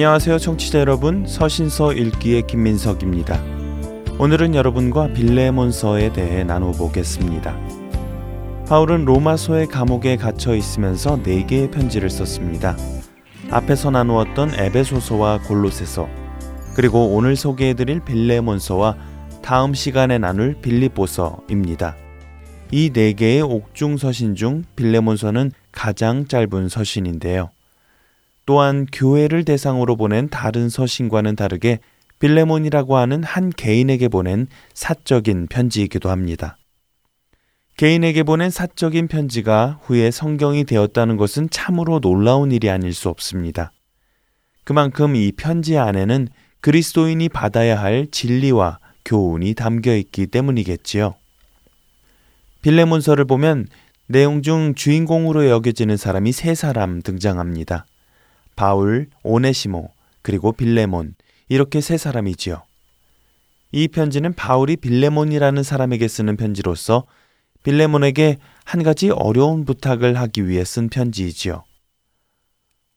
안녕하세요 청취자 여러분 서신서 읽기의 김민석입니다. 오늘은 여러분과 빌레몬서에 대해 나눠보겠습니다. 바울은 로마서의 감옥에 갇혀 있으면서 네 개의 편지를 썼습니다. 앞에서 나누었던 에베소서와 골로새서 그리고 오늘 소개해드릴 빌레몬서와 다음 시간에 나눌 빌립보서입니다. 이네 개의 옥중 서신 중 빌레몬서는 가장 짧은 서신인데요. 또한 교회를 대상으로 보낸 다른 서신과는 다르게 빌레몬이라고 하는 한 개인에게 보낸 사적인 편지이기도 합니다. 개인에게 보낸 사적인 편지가 후에 성경이 되었다는 것은 참으로 놀라운 일이 아닐 수 없습니다. 그만큼 이 편지 안에는 그리스도인이 받아야 할 진리와 교훈이 담겨 있기 때문이겠지요. 빌레몬서를 보면 내용 중 주인공으로 여겨지는 사람이 세 사람 등장합니다. 바울, 오네시모, 그리고 빌레몬 이렇게 세 사람이지요. 이 편지는 바울이 빌레몬이라는 사람에게 쓰는 편지로서 빌레몬에게 한 가지 어려운 부탁을 하기 위해 쓴 편지이지요.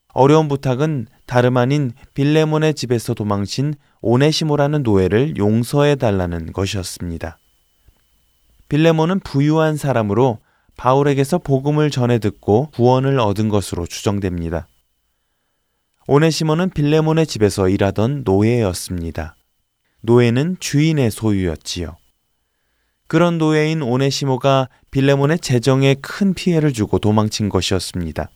어려운 부탁은 다름 아닌 빌레몬의 집에서 도망친 오네시모라는 노예를 용서해 달라는 것이었습니다. 빌레몬은 부유한 사람으로 바울에게서 복음을 전해 듣고 구원을 얻은 것으로 추정됩니다. 오네시모는 빌레몬의 집에서 일하던 노예였습니다. 노예는 주인의 소유였지요. 그런 노예인 오네시모가 빌레몬의 재정에 큰 피해를 주고 도망친 것이었습니다.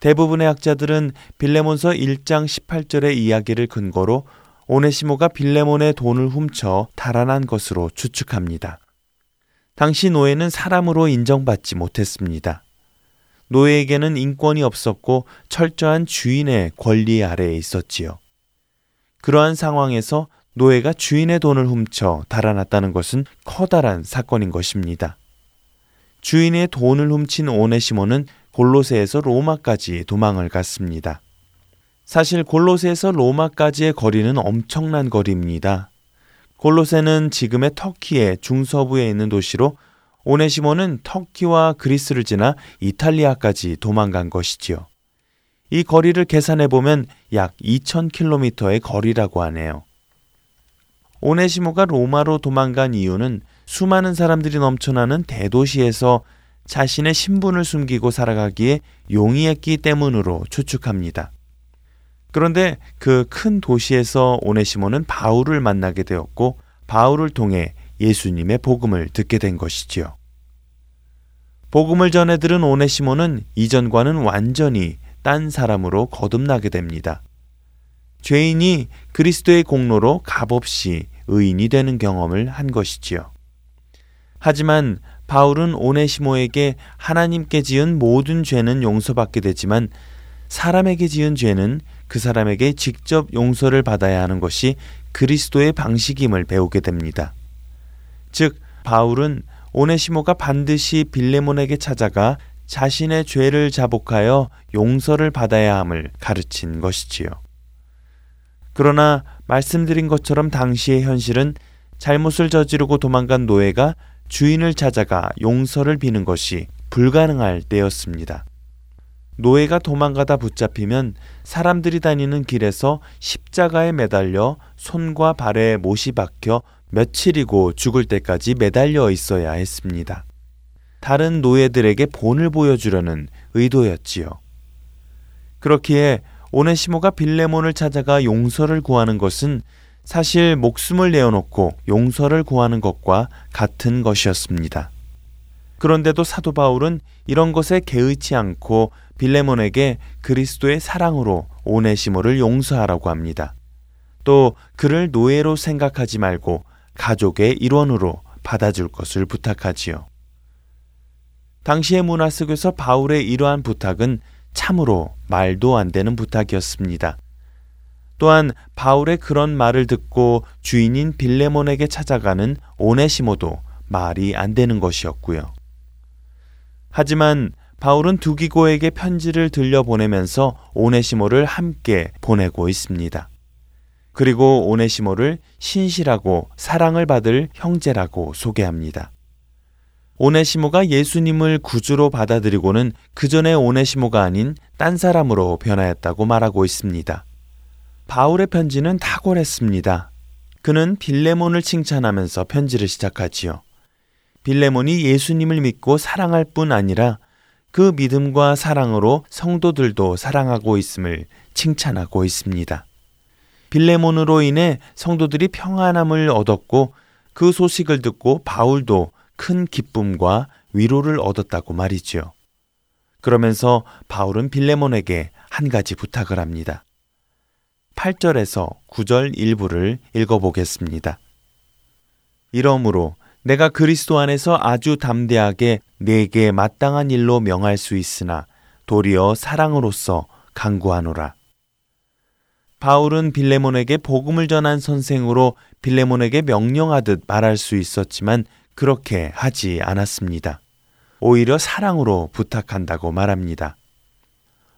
대부분의 학자들은 빌레몬서 1장 18절의 이야기를 근거로 오네시모가 빌레몬의 돈을 훔쳐 달아난 것으로 추측합니다. 당시 노예는 사람으로 인정받지 못했습니다. 노예에게는 인권이 없었고 철저한 주인의 권리 아래에 있었지요. 그러한 상황에서 노예가 주인의 돈을 훔쳐 달아났다는 것은 커다란 사건인 것입니다. 주인의 돈을 훔친 오네시모는 골로새에서 로마까지 도망을 갔습니다. 사실 골로새에서 로마까지의 거리는 엄청난 거리입니다. 골로새는 지금의 터키의 중서부에 있는 도시로 오네시모는 터키와 그리스를 지나 이탈리아까지 도망간 것이지요. 이 거리를 계산해 보면 약 2000km의 거리라고 하네요. 오네시모가 로마로 도망간 이유는 수많은 사람들이 넘쳐나는 대도시에서 자신의 신분을 숨기고 살아가기에 용이했기 때문으로 추측합니다. 그런데 그 큰 도시에서 오네시모는 바울을 만나게 되었고 바울을 통해 예수님의 복음을 듣게 된 것이지요. 복음을 전해 들은 오네시모는 이전과는 완전히 딴 사람으로 거듭나게 됩니다. 죄인이 그리스도의 공로로 값없이 의인이 되는 경험을 한 것이지요. 하지만 바울은 오네시모에게 하나님께 지은 모든 죄는 용서받게 되지만 사람에게 지은 죄는 그 사람에게 직접 용서를 받아야 하는 것이 그리스도의 방식임을 배우게 됩니다. 즉, 바울은 오네시모가 반드시 빌레몬에게 찾아가 자신의 죄를 자복하여 용서를 받아야 함을 가르친 것이지요. 그러나 말씀드린 것처럼 당시의 현실은 잘못을 저지르고 도망간 노예가 주인을 찾아가 용서를 비는 것이 불가능할 때였습니다. 노예가 도망가다 붙잡히면 사람들이 다니는 길에서 십자가에 매달려 손과 발에 못이 박혀 며칠이고 죽을 때까지 매달려 있어야 했습니다. 다른 노예들에게 본을 보여주려는 의도였지요. 그렇기에 오네시모가 빌레몬을 찾아가 용서를 구하는 것은 사실 목숨을 내어놓고 용서를 구하는 것과 같은 것이었습니다. 그런데도 사도 바울은 이런 것에 개의치 않고 빌레몬에게 그리스도의 사랑으로 오네시모를 용서하라고 합니다. 또 그를 노예로 생각하지 말고 가족의 일원으로 받아줄 것을 부탁하지요. 당시의 문화 속에서 바울의 이러한 부탁은 참으로 말도 안 되는 부탁이었습니다. 또한 바울의 그런 말을 듣고 주인인 빌레몬에게 찾아가는 오네시모도 말이 안 되는 것이었고요. 하지만 바울은 두기고에게 편지를 들려보내면서 오네시모를 함께 보내고 있습니다. 그리고 오네시모를 신실하고 사랑을 받을 형제라고 소개합니다. 오네시모가 예수님을 구주로 받아들이고는 그 전에 오네시모가 아닌 딴 사람으로 변하였다고 말하고 있습니다. 바울의 편지는 탁월했습니다. 그는 빌레몬을 칭찬하면서 편지를 시작하지요. 빌레몬이 예수님을 믿고 사랑할 뿐 아니라 그 믿음과 사랑으로 성도들도 사랑하고 있음을 칭찬하고 있습니다. 빌레몬으로 인해 성도들이 평안함을 얻었고 그 소식을 듣고 바울도 큰 기쁨과 위로를 얻었다고 말이지요. 그러면서 바울은 빌레몬에게 한 가지 부탁을 합니다. 8절에서 9절 일부를 읽어보겠습니다. 이러므로 내가 그리스도 안에서 아주 담대하게 내게 마땅한 일로 명할 수 있으나 도리어 사랑으로서 강구하노라. 바울은 빌레몬에게 복음을 전한 선생으로 빌레몬에게 명령하듯 말할 수 있었지만 그렇게 하지 않았습니다. 오히려 사랑으로 부탁한다고 말합니다.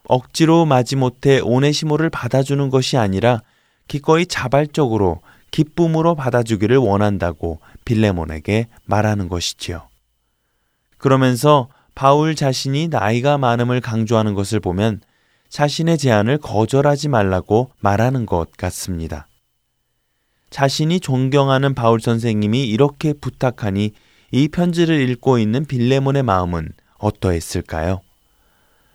억지로 마지못해 오네시모를 받아주는 것이 아니라 기꺼이 자발적으로 기쁨으로 받아주기를 원한다고 빌레몬에게 말하는 것이지요. 그러면서 바울 자신이 나이가 많음을 강조하는 것을 보면 자신의 제안을 거절하지 말라고 말하는 것 같습니다. 자신이 존경하는 바울 선생님이 이렇게 부탁하니 이 편지를 읽고 있는 빌레몬의 마음은 어떠했을까요?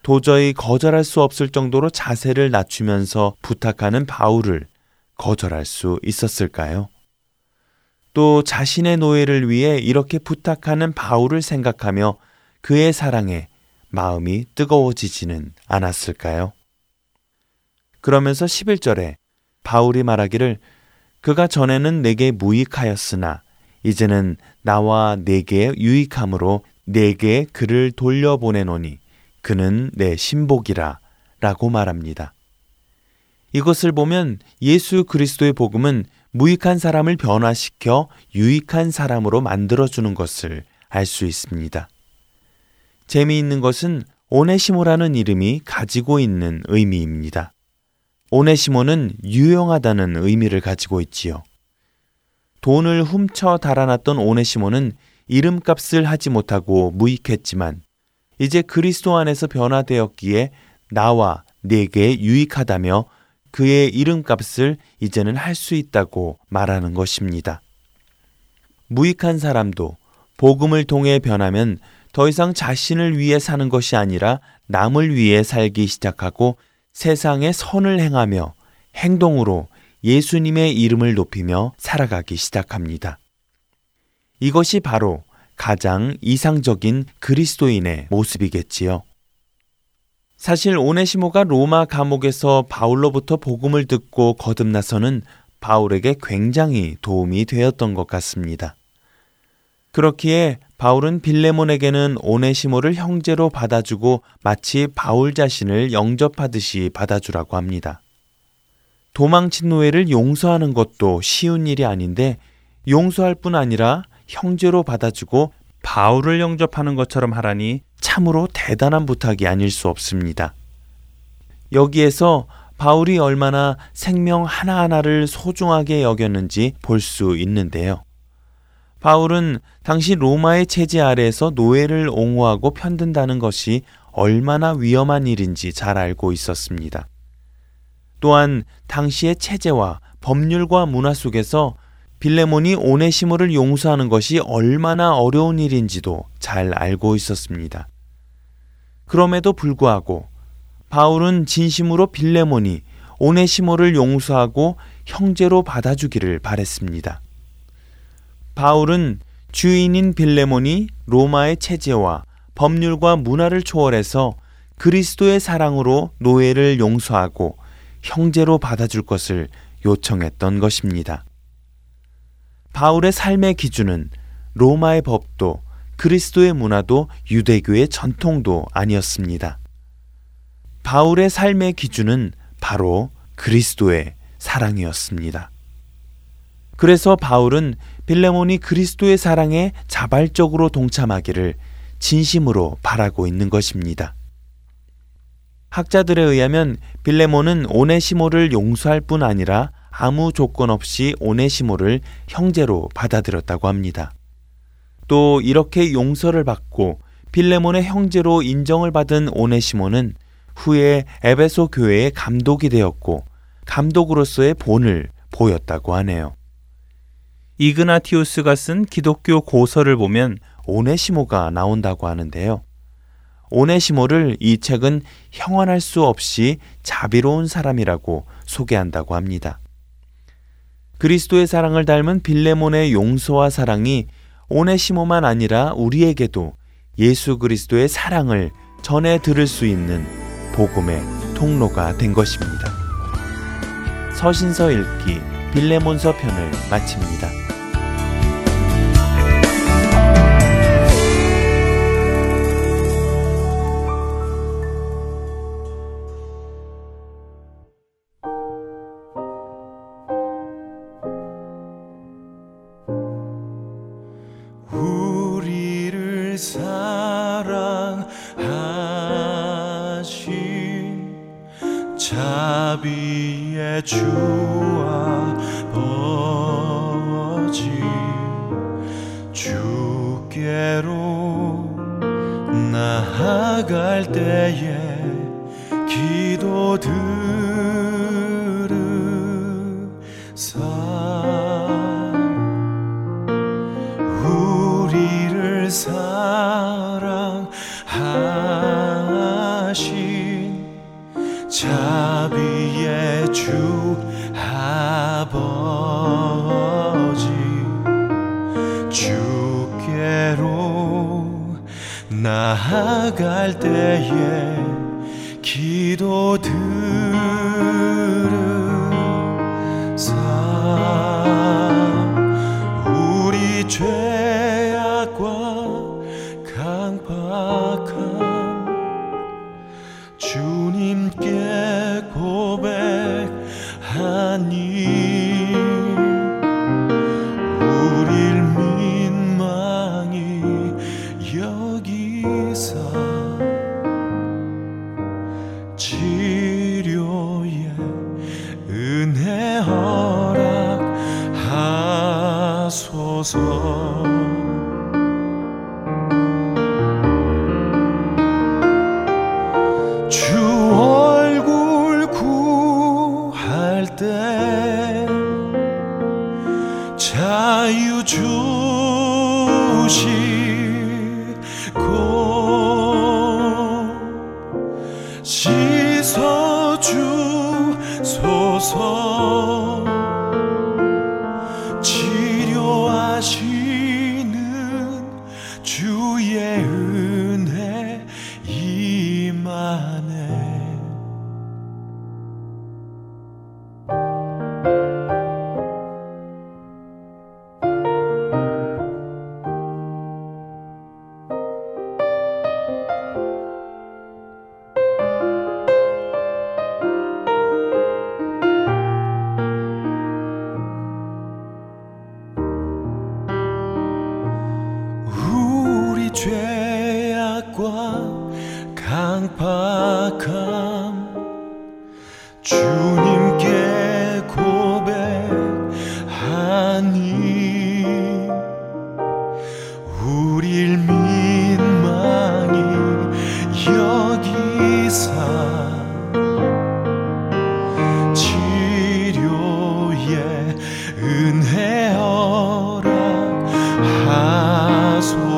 도저히 거절할 수 없을 정도로 자세를 낮추면서 부탁하는 바울을 거절할 수 있었을까요? 또 자신의 노예를 위해 이렇게 부탁하는 바울을 생각하며 그의 사랑에 마음이 뜨거워지지는 않았을까요? 그러면서 11절에 바울이 말하기를 그가 전에는 내게 무익하였으나 이제는 나와 내게 유익함으로 내게 그를 돌려보내노니 그는 내 신복이라 라고 말합니다. 이것을 보면 예수 그리스도의 복음은 무익한 사람을 변화시켜 유익한 사람으로 만들어주는 것을 알 수 있습니다. 재미있는 것은 오네시모라는 이름이 가지고 있는 의미입니다. 오네시모는 유용하다는 의미를 가지고 있지요. 돈을 훔쳐 달아났던 오네시모는 이름값을 하지 못하고 무익했지만 이제 그리스도 안에서 변화되었기에 나와 내게 유익하다며 그의 이름값을 이제는 할 수 있다고 말하는 것입니다. 무익한 사람도 복음을 통해 변하면 더 이상 자신을 위해 사는 것이 아니라 남을 위해 살기 시작하고 세상에 선을 행하며 행동으로 예수님의 이름을 높이며 살아가기 시작합니다. 이것이 바로 가장 이상적인 그리스도인의 모습이겠지요. 사실 오네시모가 로마 감옥에서 바울로부터 복음을 듣고 거듭나서는 바울에게 굉장히 도움이 되었던 것 같습니다. 그렇기에 바울은 빌레몬에게는 오네시모를 형제로 받아주고 마치 바울 자신을 영접하듯이 받아주라고 합니다. 도망친 노예를 용서하는 것도 쉬운 일이 아닌데 용서할 뿐 아니라 형제로 받아주고 바울을 영접하는 것처럼 하라니 참으로 대단한 부탁이 아닐 수 없습니다. 여기에서 바울이 얼마나 생명 하나하나를 소중하게 여겼는지 볼 수 있는데요. 바울은 당시 로마의 체제 아래에서 노예를 옹호하고 편든다는 것이 얼마나 위험한 일인지 잘 알고 있었습니다. 또한 당시의 체제와 법률과 문화 속에서 빌레몬이 오네시모를 용서하는 것이 얼마나 어려운 일인지도 잘 알고 있었습니다. 그럼에도 불구하고 바울은 진심으로 빌레몬이 오네시모를 용서하고 형제로 받아주기를 바랬습니다. 바울은 주인인 빌레몬이 로마의 체제와 법률과 문화를 초월해서 그리스도의 사랑으로 노예를 용서하고 형제로 받아줄 것을 요청했던 것입니다. 바울의 삶의 기준은 로마의 법도 그리스도의 문화도 유대교의 전통도 아니었습니다. 바울의 삶의 기준은 바로 그리스도의 사랑이었습니다. 그래서 바울은 빌레몬이 그리스도의 사랑에 자발적으로 동참하기를 진심으로 바라고 있는 것입니다. 학자들에 의하면 빌레몬은 오네시모를 용서할 뿐 아니라 아무 조건 없이 오네시모를 형제로 받아들였다고 합니다. 또 이렇게 용서를 받고 빌레몬의 형제로 인정을 받은 오네시모는 후에 에베소 교회의 감독이 되었고 감독으로서의 본을 보였다고 하네요. 이그나티우스가 쓴 기독교 고서를 보면 오네시모가 나온다고 하는데요. 오네시모를 이 책은 형언할 수 없이 자비로운 사람이라고 소개한다고 합니다. 그리스도의 사랑을 닮은 빌레몬의 용서와 사랑이 오네시모만 아니라 우리에게도 예수 그리스도의 사랑을 전해 들을 수 있는 복음의 통로가 된 것입니다. 서신서 읽기 빌레몬서 편을 마칩니다.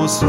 주시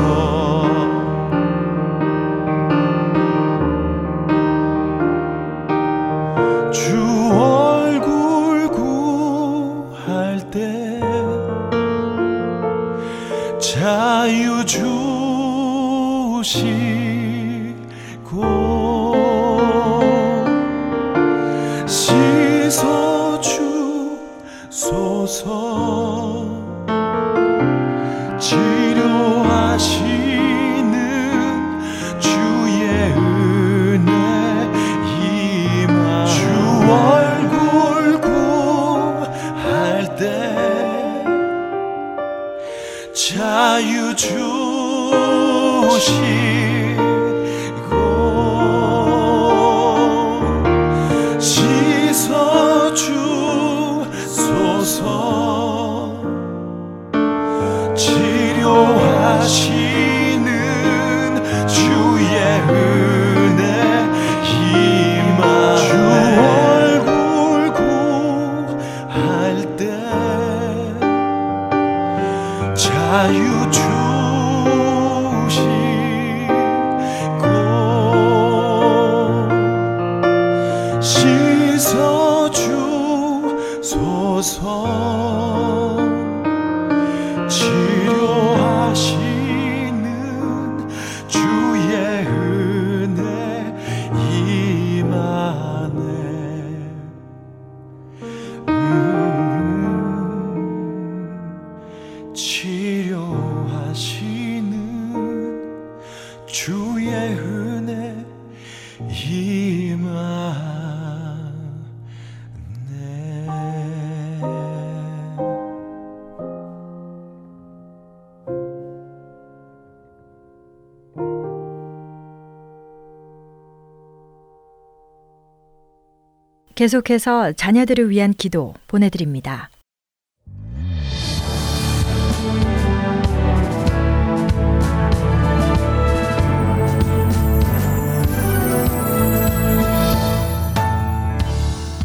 계속해서 자녀들을 위한 기도 보내드립니다.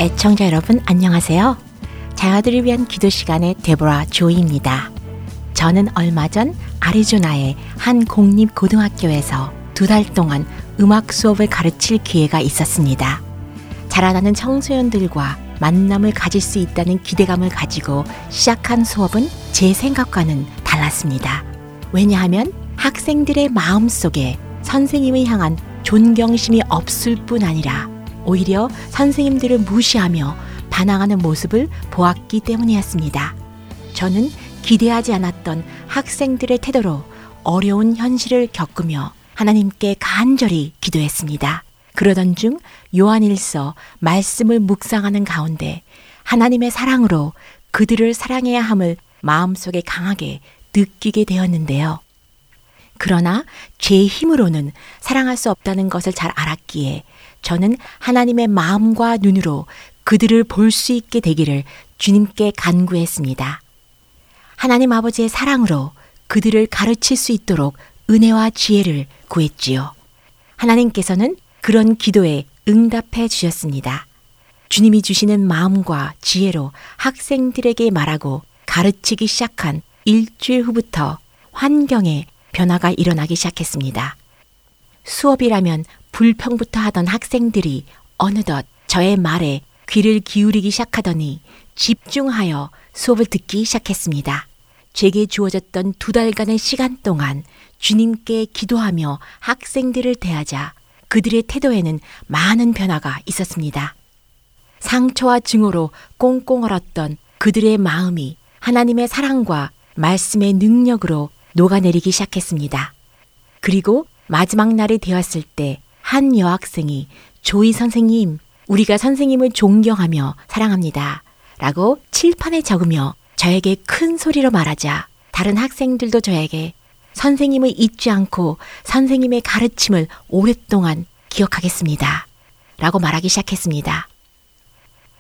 애청자 여러분 안녕하세요. 자녀들을 위한 기도 시간의 데보라 조이입니다. 저는 얼마 전 아리조나의 한 공립 고등학교에서 두 달 동안 음악 수업을 가르칠 기회가 있었습니다. 자라나는 청소년들과 만남을 가질 수 있다는 기대감을 가지고 시작한 수업은 제 생각과는 달랐습니다. 왜냐하면 학생들의 마음 속에 선생님을 향한 존경심이 없을 뿐 아니라 오히려 선생님들을 무시하며 반항하는 모습을 보았기 때문이었습니다. 저는 기대하지 않았던 학생들의 태도로 어려운 현실을 겪으며 하나님께 간절히 기도했습니다. 그러던 중 요한일서 말씀을 묵상하는 가운데 하나님의 사랑으로 그들을 사랑해야 함을 마음속에 강하게 느끼게 되었는데요. 그러나 제 힘으로는 사랑할 수 없다는 것을 잘 알았기에 저는 하나님의 마음과 눈으로 그들을 볼 수 있게 되기를 주님께 간구했습니다. 하나님 아버지의 사랑으로 그들을 가르칠 수 있도록 은혜와 지혜를 구했지요. 하나님께서는 그런 기도에 응답해 주셨습니다. 주님이 주시는 마음과 지혜로 학생들에게 말하고 가르치기 시작한 일주일 후부터 환경에 변화가 일어나기 시작했습니다. 수업이라면 불평부터 하던 학생들이 어느덧 저의 말에 귀를 기울이기 시작하더니 집중하여 수업을 듣기 시작했습니다. 제게 주어졌던 두 달간의 시간 동안 주님께 기도하며 학생들을 대하자 그들의 태도에는 많은 변화가 있었습니다. 상처와 증오로 꽁꽁 얼었던 그들의 마음이 하나님의 사랑과 말씀의 능력으로 녹아내리기 시작했습니다. 그리고 마지막 날이 되었을 때 한 여학생이 조이 선생님, 우리가 선생님을 존경하며 사랑합니다. 라고 칠판에 적으며 저에게 큰 소리로 말하자 다른 학생들도 저에게 선생님을 잊지 않고 선생님의 가르침을 오랫동안 기억하겠습니다. 라고 말하기 시작했습니다.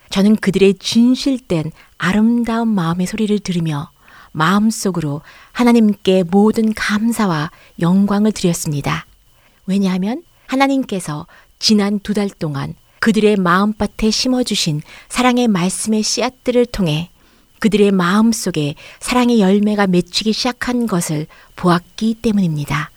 저는 그들의 진실된 아름다운 마음의 소리를 들으며 마음속으로 하나님께 모든 감사와 영광을 드렸습니다. 왜냐하면 하나님께서 지난 두 달 동안 그들의 마음밭에 심어주신 사랑의 말씀의 씨앗들을 통해 그들의 마음 속에 사랑의 열매가 맺히기 시작한 것을 보았기 때문입니다.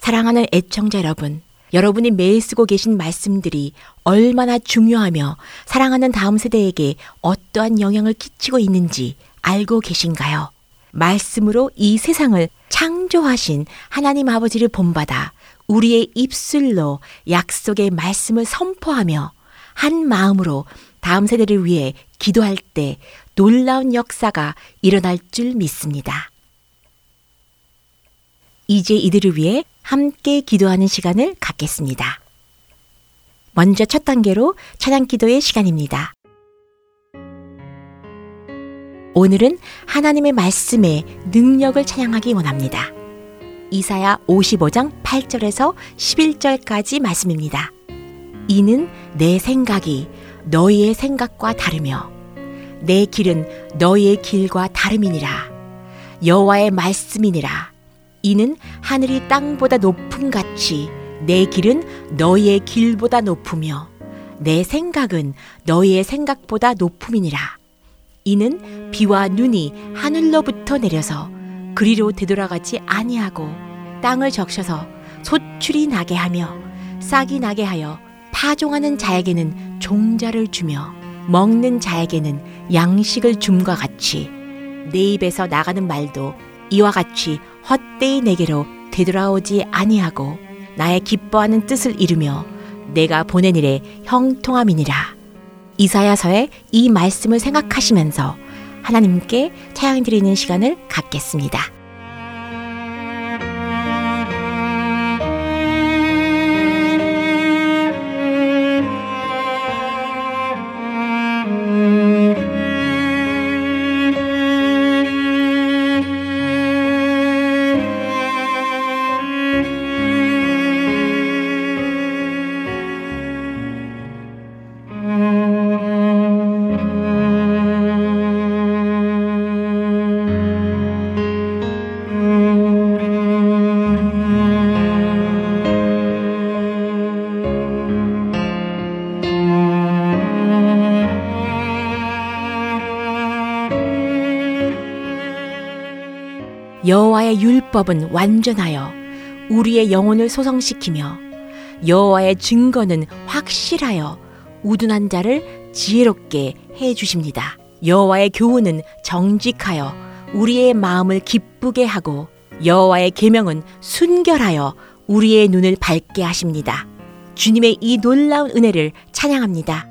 사랑하는 애청자 여러분, 여러분이 매일 쓰고 계신 말씀들이 얼마나 중요하며 사랑하는 다음 세대에게 어떠한 영향을 끼치고 있는지 알고 계신가요? 말씀으로 이 세상을 창조하신 하나님 아버지를 본받아 우리의 입술로 약속의 말씀을 선포하며 한 마음으로 다음 세대를 위해 기도할 때 놀라운 역사가 일어날 줄 믿습니다. 이제 이들을 위해 함께 기도하는 시간을 갖겠습니다. 먼저 첫 단계로 찬양 기도의 시간입니다. 오늘은 하나님의 말씀에 능력을 찬양하기 원합니다. 이사야 55장 8절에서 11절까지 말씀입니다. 이는 내 생각이 너희의 생각과 다르며 내 길은 너희의 길과 다름이니라. 여호와의 말씀이니라. 이는 하늘이 땅보다 높음 같이 내 길은 너희의 길보다 높으며 내 생각은 너희의 생각보다 높음이니라. 이는 비와 눈이 하늘로부터 내려서 그리로 되돌아가지 아니하고 땅을 적셔서 소출이 나게 하며 싹이 나게 하여 파종하는 자에게는 종자를 주며 먹는 자에게는 양식을 줌과 같이 내 입에서 나가는 말도 이와 같이 헛되이 내게로 되돌아오지 아니하고 나의 기뻐하는 뜻을 이루며 내가 보낸 일에 형통함이니라. 이사야서의 이 말씀을 생각하시면서 하나님께 찬양 드리는 시간을 갖겠습니다. 율법은 완전하여 우리의 영혼을 소성시키며 여호와의 증거는 확실하여 우둔한 자를 지혜롭게 해 주십니다. 여호와의 교훈은 정직하여 우리의 마음을 기쁘게 하고 여호와의 계명은 순결하여 우리의 눈을 밝게 하십니다. 주님의 이 놀라운 은혜를 찬양합니다.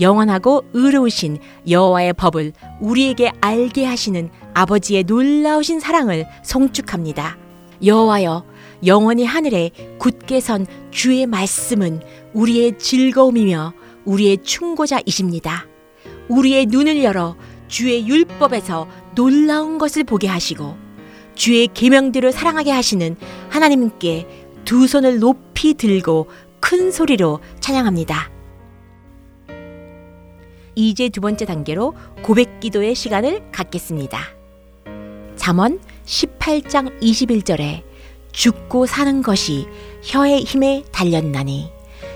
영원하고 의로우신 여호와의 법을 우리에게 알게 하시는 아버지의 놀라우신 사랑을 송축합니다. 여호와여 영원히 하늘에 굳게 선 주의 말씀은 우리의 즐거움이며 우리의 충고자이십니다. 우리의 눈을 열어 주의 율법에서 놀라운 것을 보게 하시고 주의 계명들을 사랑하게 하시는 하나님께 두 손을 높이 들고 큰 소리로 찬양합니다. 이제 두 번째 단계로 고백 기도의 시간을 갖겠습니다. 잠언 18장 21절에 죽고 사는 것이 혀의 힘에 달렸나니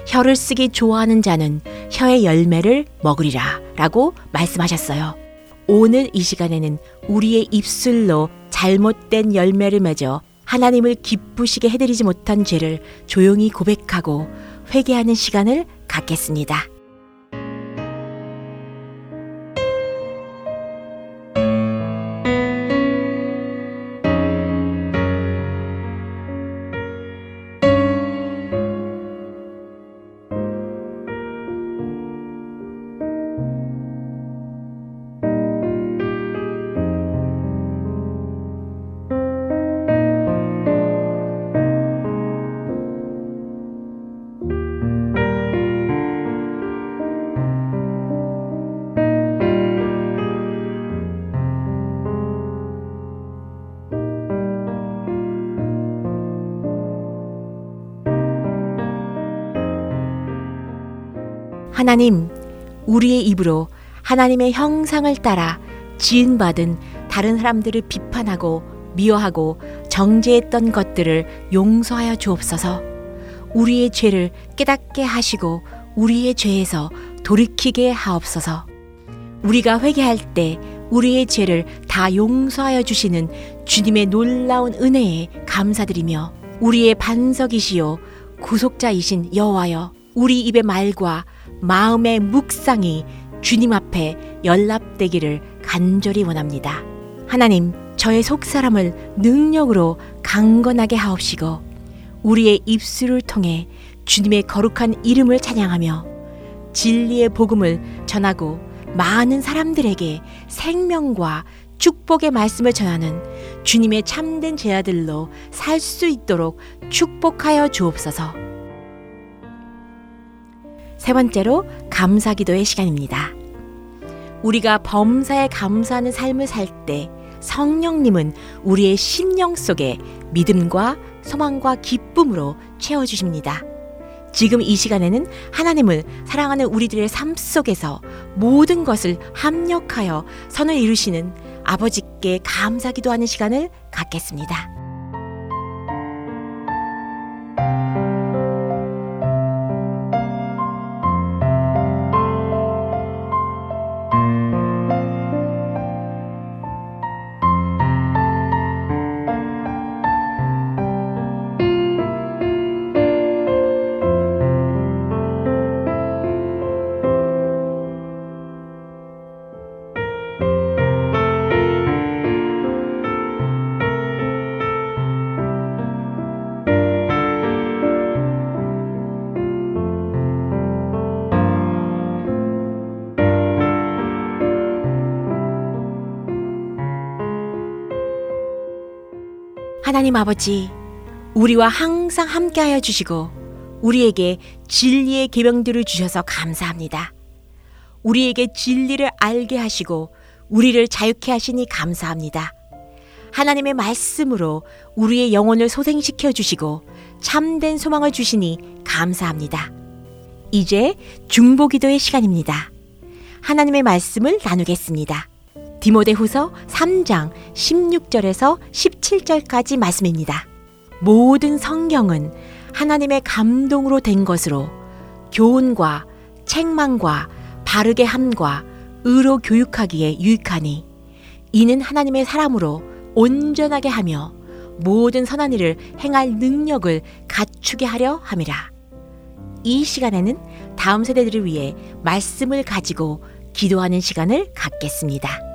혀를 쓰기 좋아하는 자는 혀의 열매를 먹으리라 라고 말씀하셨어요. 오늘 이 시간에는 우리의 입술로 잘못된 열매를 맺어 하나님을 기쁘시게 해드리지 못한 죄를 조용히 고백하고 회개하는 시간을 갖겠습니다. 우리의 입으로 하나님의 형상을 따라 지은받은 다른 사람들을 비판하고 미워하고 정죄했던 것들을 용서하여 주옵소서. 우리의 죄를 깨닫게 하시고 우리의 죄에서 돌이키게 하옵소서. 우리가 회개할 때 우리의 죄를 다 용서하여 주시는 주님의 놀라운 은혜에 감사드리며 우리의 반석이시요 구속자이신 여호와여 우리 입의 말과 마음의 묵상이 주님 앞에 연락되기를 간절히 원합니다. 하나님, 저의 속사람을 능력으로 강건하게 하옵시고 우리의 입술을 통해 주님의 거룩한 이름을 찬양하며 진리의 복음을 전하고 많은 사람들에게 생명과 축복의 말씀을 전하는 주님의 참된 제자들로 살 수 있도록 축복하여 주옵소서. 세 번째로 감사 기도의 시간입니다. 우리가 범사에 감사하는 삶을 살 때 성령님은 우리의 심령 속에 믿음과 소망과 기쁨으로 채워주십니다. 지금 이 시간에는 하나님을 사랑하는 우리들의 삶 속에서 모든 것을 합력하여 선을 이루시는 아버지께 감사 기도하는 시간을 갖겠습니다. 하나님 아버지, 우리와 항상 함께하여 주시고 우리에게 진리의 계명들을 주셔서 감사합니다. 우리에게 진리를 알게 하시고 우리를 자유케 하시니 감사합니다. 하나님의 말씀으로 우리의 영혼을 소생시켜 주시고 참된 소망을 주시니 감사합니다. 이제 중보기도의 시간입니다. 하나님의 말씀을 나누겠습니다. 디모데후서 3장 16절에서 17절까지 말씀입니다. 모든 성경은 하나님의 감동으로 된 것으로 교훈과 책망과 바르게 함과 의로 교육하기에 유익하니 이는 하나님의 사람으로 온전하게 하며 모든 선한 일을 행할 능력을 갖추게 하려 함이라. 이 시간에는 다음 세대들을 위해 말씀을 가지고 기도하는 시간을 갖겠습니다.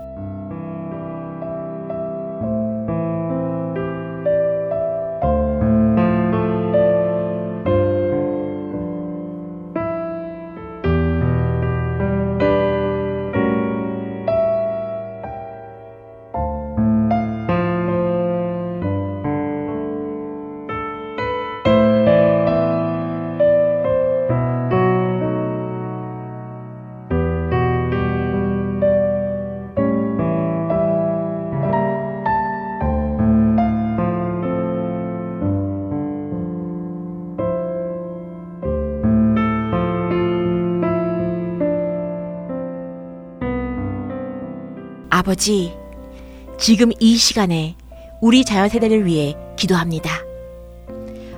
아버지, 지금 이 시간에 우리 자녀 세대를 위해 기도합니다.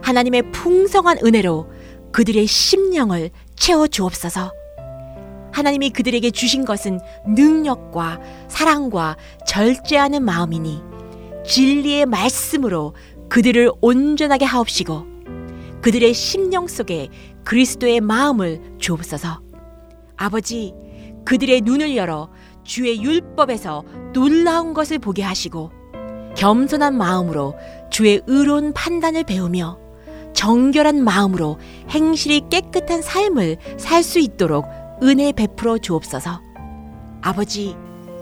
하나님의 풍성한 은혜로 그들의 심령을 채워 주옵소서. 하나님이 그들에게 주신 것은 능력과 사랑과 절제하는 마음이니 진리의 말씀으로 그들을 온전하게 하옵시고 그들의 심령 속에 그리스도의 마음을 주옵소서. 아버지, 그들의 눈을 열어 주의 율법에서 놀라운 것을 보게 하시고 겸손한 마음으로 주의 의로운 판단을 배우며 정결한 마음으로 행실이 깨끗한 삶을 살 수 있도록 은혜 베풀어 주옵소서. 아버지,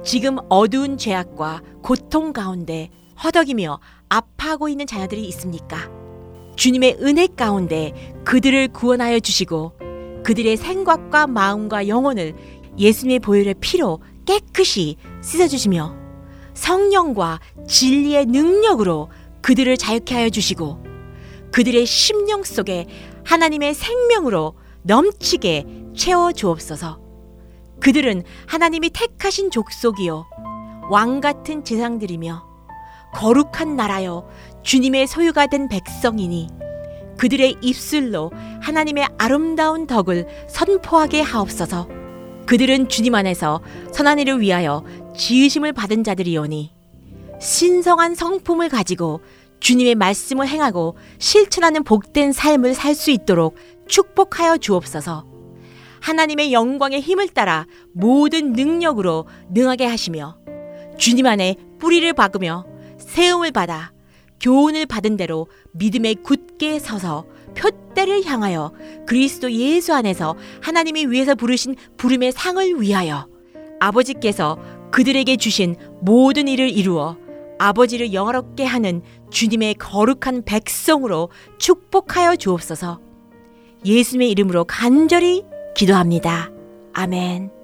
지금 어두운 죄악과 고통 가운데 허덕이며 아파하고 있는 자녀들이 있습니까? 주님의 은혜 가운데 그들을 구원하여 주시고 그들의 생각과 마음과 영혼을 예수님의 보혈의 피로 깨끗이 씻어주시며 성령과 진리의 능력으로 그들을 자유케 하여 주시고 그들의 심령 속에 하나님의 생명으로 넘치게 채워 주옵소서. 그들은 하나님이 택하신 족속이요 왕 같은 제상들이며 거룩한 나라여 주님의 소유가 된 백성이니 그들의 입술로 하나님의 아름다운 덕을 선포하게 하옵소서. 그들은 주님 안에서 선한 일을 위하여 지으심을 받은 자들이오니 신성한 성품을 가지고 주님의 말씀을 행하고 실천하는 복된 삶을 살 수 있도록 축복하여 주옵소서. 하나님의 영광의 힘을 따라 모든 능력으로 능하게 하시며 주님 안에 뿌리를 박으며 세움을 받아 교훈을 받은 대로 믿음에 굳게 서서 표대를 향하여 그리스도 예수 안에서 하나님이 위해서 부르신 부름의 상을 위하여 아버지께서 그들에게 주신 모든 일을 이루어 아버지를 영화롭게 하는 주님의 거룩한 백성으로 축복하여 주옵소서. 예수님의 이름으로 간절히 기도합니다. 아멘.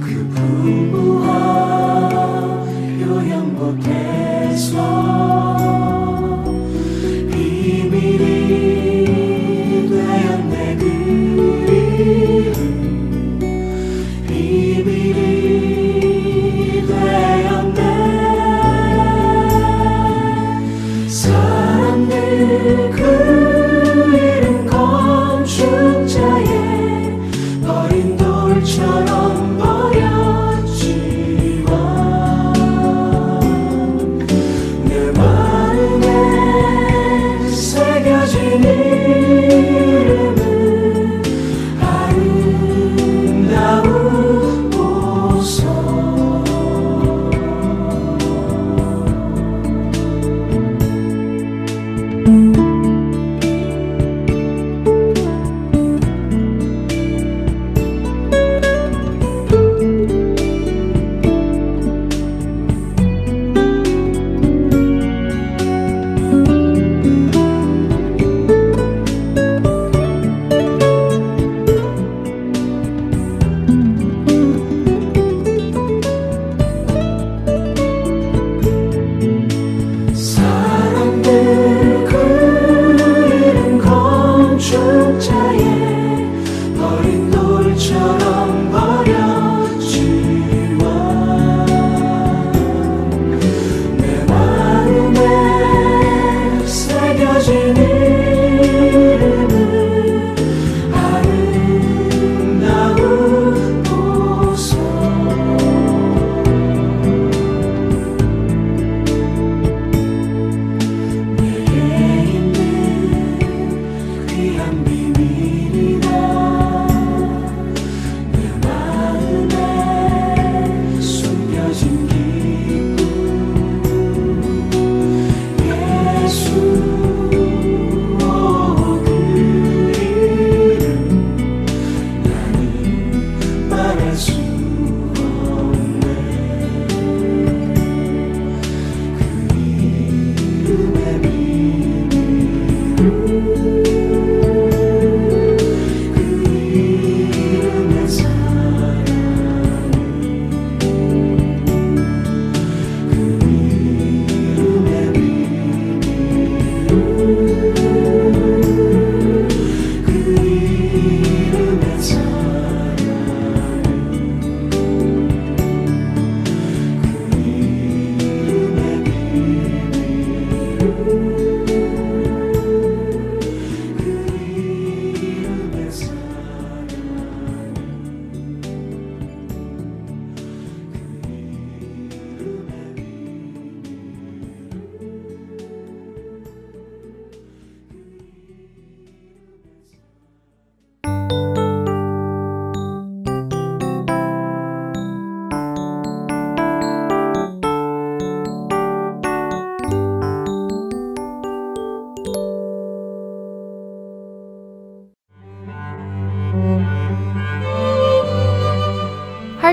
그 이름 건축자의 버린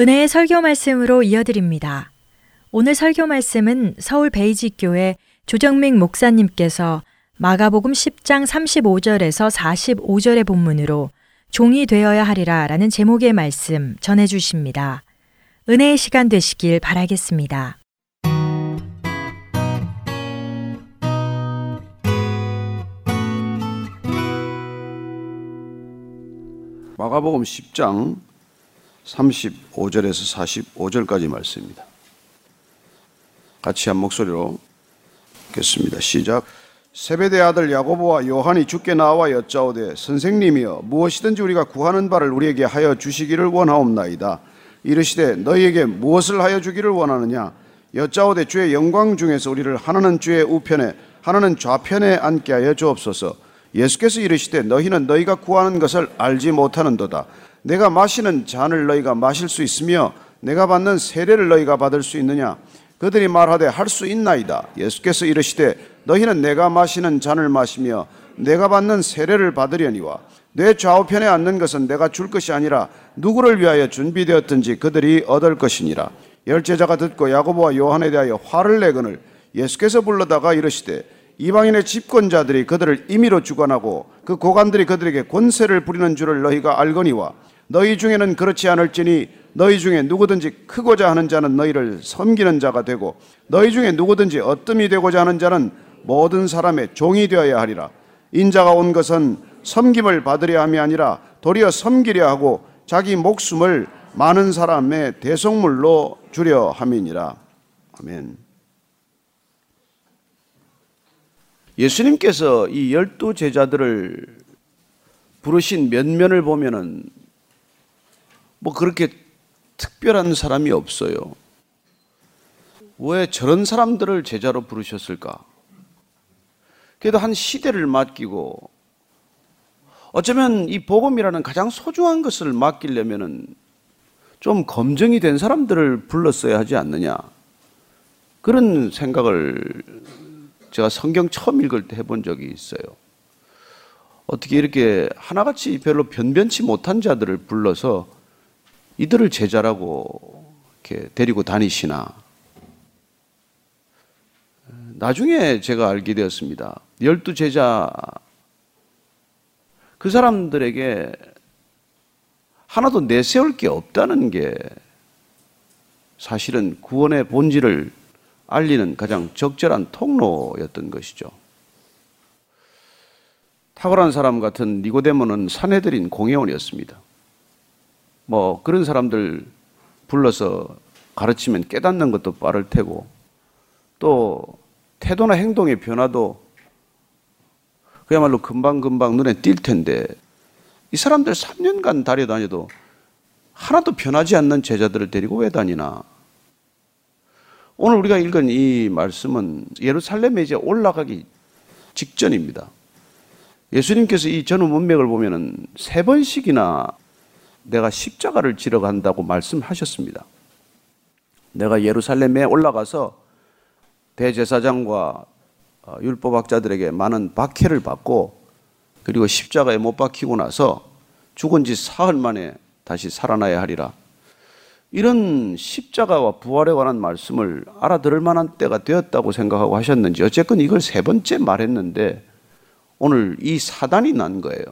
은혜의 설교 말씀으로 이어드립니다. 오늘 설교 말씀은 서울 베이직교회 조정明목사님께서 마가복음 10장 35절에서 45절의 본문으로 종이 되어야 하리라 라는 제목의 말씀 전해 주십니다. 은혜의 시간 되시길 바라겠습니다. 마가복음 10장 35절에서 45절까지 말씀입니다. 같이 한 목소리로 읽겠습니다. 시작. 세베대 아들 야고보와 요한이 주께 나와 여짜오되 선생님이여 무엇이든지 우리가 구하는 바를 우리에게 하여 주시기를 원하옵나이다. 이르시되 너희에게 무엇을 하여 주기를 원하느냐 여짜오되 주의 영광 중에서 우리를 하나는 주의 우편에 하나는 좌편에 앉게 하여 주옵소서. 예수께서 이르시되 너희는 너희가 구하는 것을 알지 못하는도다. 내가 마시는 잔을 너희가 마실 수 있으며 내가 받는 세례를 너희가 받을 수 있느냐? 그들이 말하되 할 수 있나이다. 예수께서 이르시되 너희는 내가 마시는 잔을 마시며 내가 받는 세례를 받으려니와 내 좌우편에 앉는 것은 내가 줄 것이 아니라 누구를 위하여 준비되었든지 그들이 얻을 것이니라. 열제자가 듣고 야고보와 요한에 대하여 화를 내거늘 예수께서 불러다가 이르시되 이방인의 집권자들이 그들을 임의로 주관하고 그 고관들이 그들에게 권세를 부리는 줄을 너희가 알거니와 너희 중에는 그렇지 않을지니 너희 중에 누구든지 크고자 하는 자는 너희를 섬기는 자가 되고 너희 중에 누구든지 어뜸이 되고자 하는 자는 모든 사람의 종이 되어야 하리라. 인자가 온 것은 섬김을 받으려 함이 아니라 도리어 섬기려 하고 자기 목숨을 많은 사람의 대속물로 주려 함이니라. 아멘. 예수님께서 이 열두 제자들을 부르신 면면을 보면은 뭐 그렇게 특별한 사람이 없어요. 왜 저런 사람들을 제자로 부르셨을까? 그래도 한 시대를 맡기고 어쩌면 이 복음이라는 가장 소중한 것을 맡기려면은 좀 검증이 된 사람들을 불렀어야 하지 않느냐. 그런 생각을 제가 성경 처음 읽을 때 해본 적이 있어요. 어떻게 이렇게 하나같이 별로 변변치 못한 자들을 불러서 이들을 제자라고 이렇게 데리고 다니시나. 나중에 제가 알게 되었습니다. 열두 제자, 그 사람들에게 하나도 내세울 게 없다는 게 사실은 구원의 본질을 알리는 가장 적절한 통로였던 것이죠. 탁월한 사람 같은 니고데모는 사내들인 공회원이었습니다. 뭐 그런 사람들 불러서 가르치면 깨닫는 것도 빠를 테고 또 태도나 행동의 변화도 그야말로 금방금방 눈에 띌 텐데 이 사람들 3년간 다녀다녀도 하나도 변하지 않는 제자들을 데리고 왜 다니나? 오늘 우리가 읽은 이 말씀은 예루살렘에 이제 올라가기 직전입니다. 예수님께서 이 전후 문맥을 보면은 세 번씩이나 내가 십자가를 지러 간다고 말씀하셨습니다. 내가 예루살렘에 올라가서 대제사장과 어, 율법학자들에게 많은 박해를 받고 그리고 십자가에 못 박히고 나서 죽은 지 사흘 만에 다시 살아나야 하리라. 이런 십자가와 부활에 관한 말씀을 알아들을 만한 때가 되었다고 생각하고 하셨는지 어쨌건 이걸 세 번째 말했는데 오늘 이 사단이 난 거예요.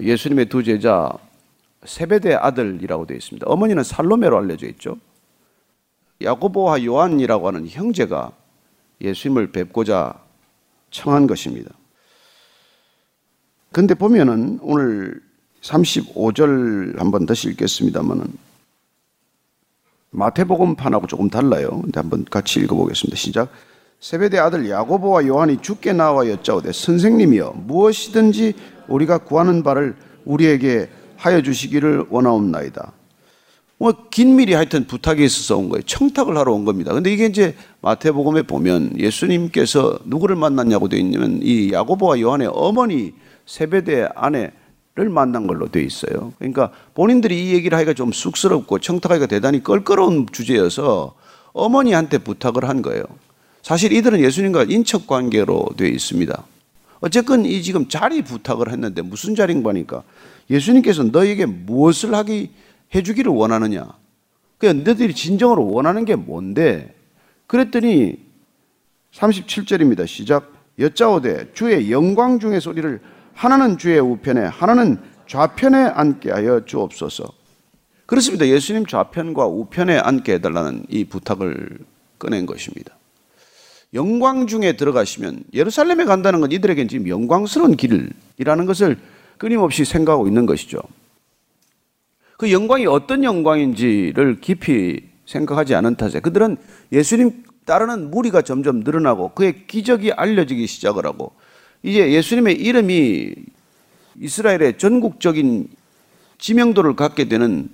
예수님의 두 제자 세베대 아들이라고 되어 있습니다. 어머니는 살로메로 알려져 있죠. 야고보와 요한이라고 하는 형제가 예수님을 뵙고자 청한 것입니다. 근데 보면은 오늘 35절 한번 다시 읽겠습니다만은 마태복음판하고 조금 달라요. 근데 한번 같이 읽어보겠습니다. 시작. 세베대 아들 야고보와 요한이 죽게 나와 여짜오되 선생님이여 무엇이든지 우리가 구하는 바를 우리에게 하여 주시기를 원하옵나이다. 뭐 긴밀히 하여튼 부탁이 있어서 온 거예요. 청탁을 하러 온 겁니다. 근데 이게 이제 마태복음에 보면 예수님께서 누구를 만났냐고 되어 있냐면 이 야고보와 요한의 어머니 세베대 아내를 만난 걸로 되어 있어요. 그러니까 본인들이 이 얘기를 하기가 좀 쑥스럽고 청탁하기가 대단히 껄끄러운 주제여서 어머니한테 부탁을 한 거예요. 사실 이들은 예수님과 인척 관계로 되어 있습니다. 어쨌건 이 지금 자리 부탁을 했는데 무슨 자리인가 하니까 예수님께서 너에게 무엇을 하기 해주기를 원하느냐? 그냥 너희들이 진정으로 원하는 게 뭔데? 그랬더니 37절입니다. 시작. 여짜오되 주의 영광 중의 소리를 하나는 주의 우편에 하나는 좌편에 앉게 하여 주옵소서. 그렇습니다. 예수님 좌편과 우편에 앉게 해달라는 이 부탁을 꺼낸 것입니다. 영광 중에 들어가시면 예루살렘에 간다는 건 이들에겐 지금 영광스러운 길이라는 것을 끊임없이 생각하고 있는 것이죠. 그 영광이 어떤 영광인지를 깊이 생각하지 않은 탓에 그들은 예수님 따르는 무리가 점점 늘어나고 그의 기적이 알려지기 시작을 하고 이제 예수님의 이름이 이스라엘의 전국적인 지명도를 갖게 되는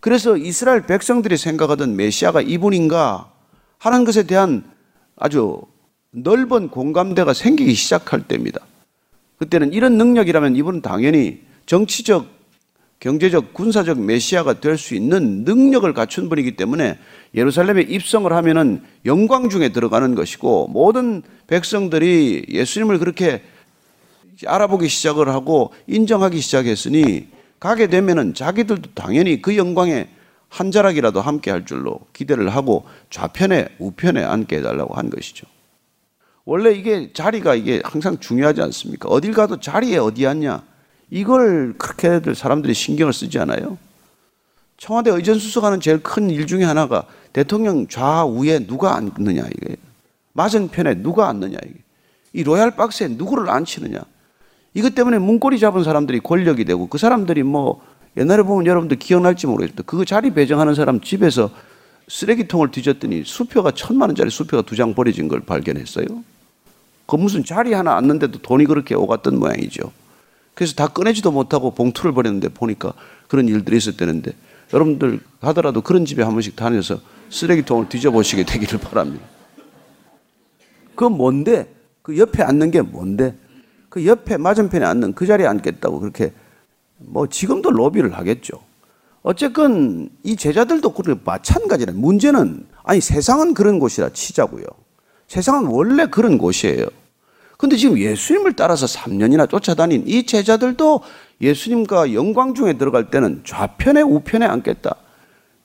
그래서 이스라엘 백성들이 생각하던 메시아가 이분인가 하는 것에 대한 아주 넓은 공감대가 생기기 시작할 때입니다. 그때는 이런 능력이라면 이분은 당연히 정치적 경제적, 군사적 메시아가 될 수 있는 능력을 갖춘 분이기 때문에 예루살렘에 입성을 하면은 영광 중에 들어가는 것이고 모든 백성들이 예수님을 그렇게 알아보기 시작을 하고 인정하기 시작했으니 가게 되면은 자기들도 당연히 그 영광에 한 자락이라도 함께 할 줄로 기대를 하고 좌편에 우편에 앉게 해달라고 한 것이죠. 원래 이게 자리가 이게 항상 중요하지 않습니까? 어딜 가도 자리에 어디 앉냐? 이걸 그렇게들 사람들이 신경을 쓰지 않아요? 청와대 의전수석하는 제일 큰 일 중에 하나가 대통령 좌우에 누가 앉느냐 이게 맞은편에 누가 앉느냐 이게 이 로얄 박스에 누구를 앉히느냐 이것 때문에 문고리 잡은 사람들이 권력이 되고 그 사람들이 뭐 옛날에 보면 여러분들 기억날지 모르겠다 그 자리 배정하는 사람 집에서 쓰레기통을 뒤졌더니 수표가 천만 원짜리 수표가 두 장 버려진 걸 발견했어요. 그 무슨 자리 하나 앉는데도 돈이 그렇게 오갔던 모양이죠. 그래서 다 꺼내지도 못하고 봉투를 버렸는데 보니까 그런 일들이 있었다는데 여러분들 하더라도 그런 집에 한 번씩 다녀서 쓰레기통을 뒤져보시게 되기를 바랍니다. 그 뭔데? 그 옆에 앉는 게 뭔데? 그 옆에 맞은편에 앉는 그 자리에 앉겠다고 그렇게 뭐 지금도 로비를 하겠죠. 어쨌건 이 제자들도 그렇게 마찬가지라 문제는 아니 세상은 그런 곳이라 치자고요. 세상은 원래 그런 곳이에요. 근데 지금 예수님을 따라서 3년이나 쫓아다닌 이 제자들도 예수님과 영광 중에 들어갈 때는 좌편에 우편에 앉겠다.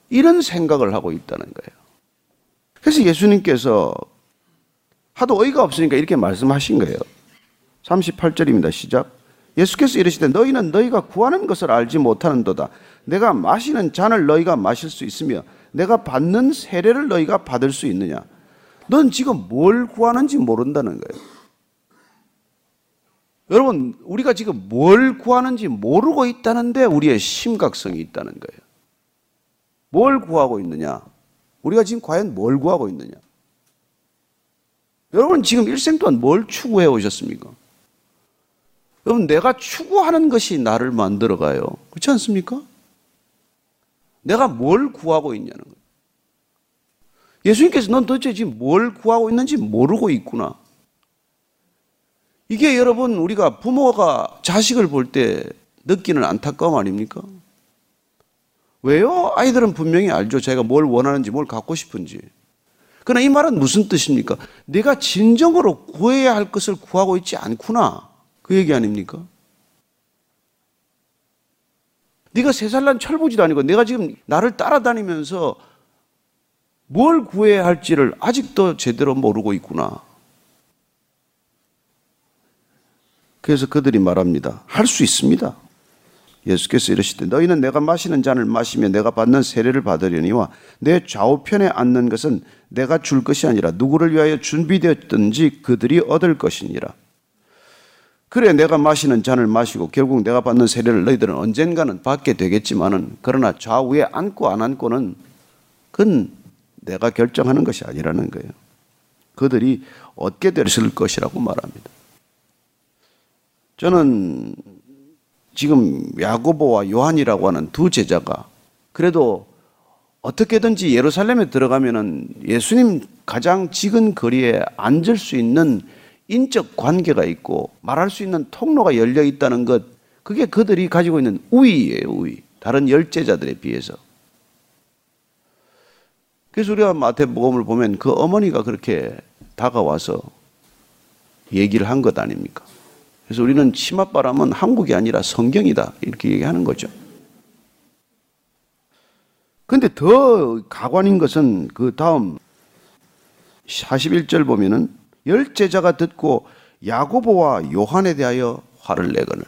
이런 생각을 하고 있다는 거예요. 그래서 예수님께서 하도 어이가 없으니까 이렇게 말씀하신 거예요. 38절입니다. 시작. 예수께서 이르시되 너희는 너희가 구하는 것을 알지 못하는도다. 내가 마시는 잔을 너희가 마실 수 있으며 내가 받는 세례를 너희가 받을 수 있느냐. 넌 지금 뭘 구하는지 모른다는 거예요. 여러분, 우리가 지금 뭘 구하는지 모르고 있다는데 우리의 심각성이 있다는 거예요. 뭘 구하고 있느냐? 우리가 지금 과연 뭘 구하고 있느냐? 여러분, 지금 일생 동안 뭘 추구해 오셨습니까? 여러분, 내가 추구하는 것이 나를 만들어 가요. 그렇지 않습니까? 내가 뭘 구하고 있냐는 거예요. 예수님께서 넌 도대체 지금 뭘 구하고 있는지 모르고 있구나. 이게 여러분 우리가 부모가 자식을 볼 때 느끼는 안타까움 아닙니까? 왜요? 아이들은 분명히 알죠. 자기가 뭘 원하는지, 뭘 갖고 싶은지. 그러나 이 말은 무슨 뜻입니까? 내가 진정으로 구해야 할 것을 구하고 있지 않구나. 그 얘기 아닙니까? 네가 세 살 난 철부지도 아니고 내가 지금 나를 따라다니면서 뭘 구해야 할지를 아직도 제대로 모르고 있구나. 그래서 그들이 말합니다. 할 수 있습니다. 예수께서 이르시되 너희는 내가 마시는 잔을 마시며 내가 받는 세례를 받으려니와 내 좌우편에 앉는 것은 내가 줄 것이 아니라 누구를 위하여 준비되었든지 그들이 얻을 것이니라. 그래 내가 마시는 잔을 마시고 결국 내가 받는 세례를 너희들은 언젠가는 받게 되겠지만은 그러나 좌우에 앉고 안 앉고는 그건 내가 결정하는 것이 아니라는 거예요. 그들이 얻게 됐을 것이라고 말합니다. 저는 지금 야고보와 요한이라고 하는 두 제자가 그래도 어떻게든지 예루살렘에 들어가면은 예수님 가장 지근 거리에 앉을 수 있는 인적 관계가 있고 말할 수 있는 통로가 열려 있다는 것, 그게 그들이 가지고 있는 우위예요, 우위. 다른 열제자들에 비해서. 그래서 우리가 마태복음을 보면 그 어머니가 그렇게 다가와서 얘기를 한 것 아닙니까? 그래서 우리는 치맛바람은 한국이 아니라 성경이다. 이렇게 얘기하는 거죠. 근데 더 가관인 것은 그 다음 41절 보면은 열 제자가 듣고 야고보와 요한에 대하여 화를 내거늘.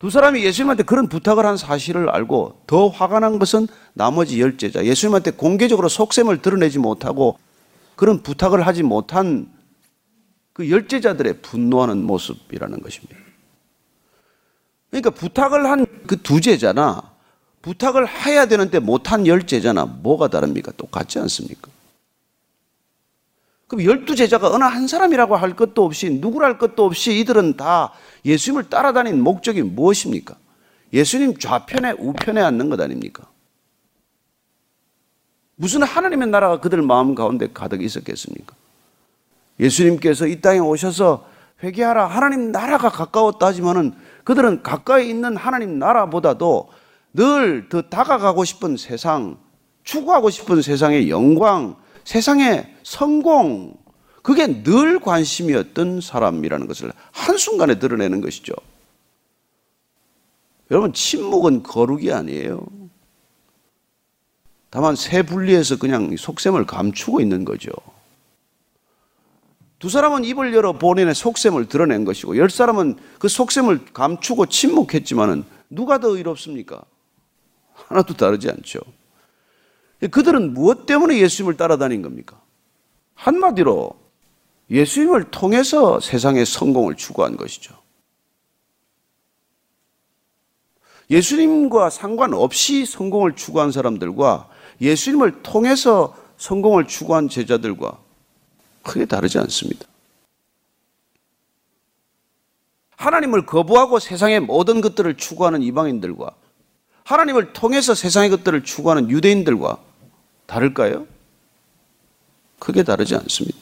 두 사람이 예수님한테 그런 부탁을 한 사실을 알고 더 화가 난 것은 나머지 열 제자. 예수님한테 공개적으로 속셈을 드러내지 못하고 그런 부탁을 하지 못한 그 열 제자들의 분노하는 모습이라는 것입니다. 그러니까 부탁을 한 그 두 제자나 부탁을 해야 되는데 못한 열 제자나 뭐가 다릅니까? 똑같지 않습니까? 그럼 열두 제자가 어느 한 사람이라고 할 것도 없이 누구랄 것도 없이 이들은 다 예수님을 따라다닌 목적이 무엇입니까? 예수님 좌편에 우편에 앉는 것 아닙니까? 무슨 하나님의 나라가 그들 마음 가운데 가득 있었겠습니까? 예수님께서 이 땅에 오셔서 회개하라 하나님 나라가 가까웠다 하지만은 그들은 가까이 있는 하나님 나라보다도 늘 더 다가가고 싶은 세상, 추구하고 싶은 세상의 영광, 세상의 성공, 그게 늘 관심이었던 사람이라는 것을 한순간에 드러내는 것이죠. 여러분, 침묵은 거룩이 아니에요. 다만 새 분리해서 그냥 속셈을 감추고 있는 거죠. 두 사람은 입을 열어 본인의 속셈을 드러낸 것이고 열 사람은 그 속셈을 감추고 침묵했지만은 누가 더 의롭습니까? 하나도 다르지 않죠. 그들은 무엇 때문에 예수님을 따라다닌 겁니까? 한마디로 예수님을 통해서 세상의 성공을 추구한 것이죠. 예수님과 상관없이 성공을 추구한 사람들과 예수님을 통해서 성공을 추구한 제자들과 크게 다르지 않습니다. 하나님을 거부하고 세상의 모든 것들을 추구하는 이방인들과 하나님을 통해서 세상의 것들을 추구하는 유대인들과 다를까요? 크게 다르지 않습니다.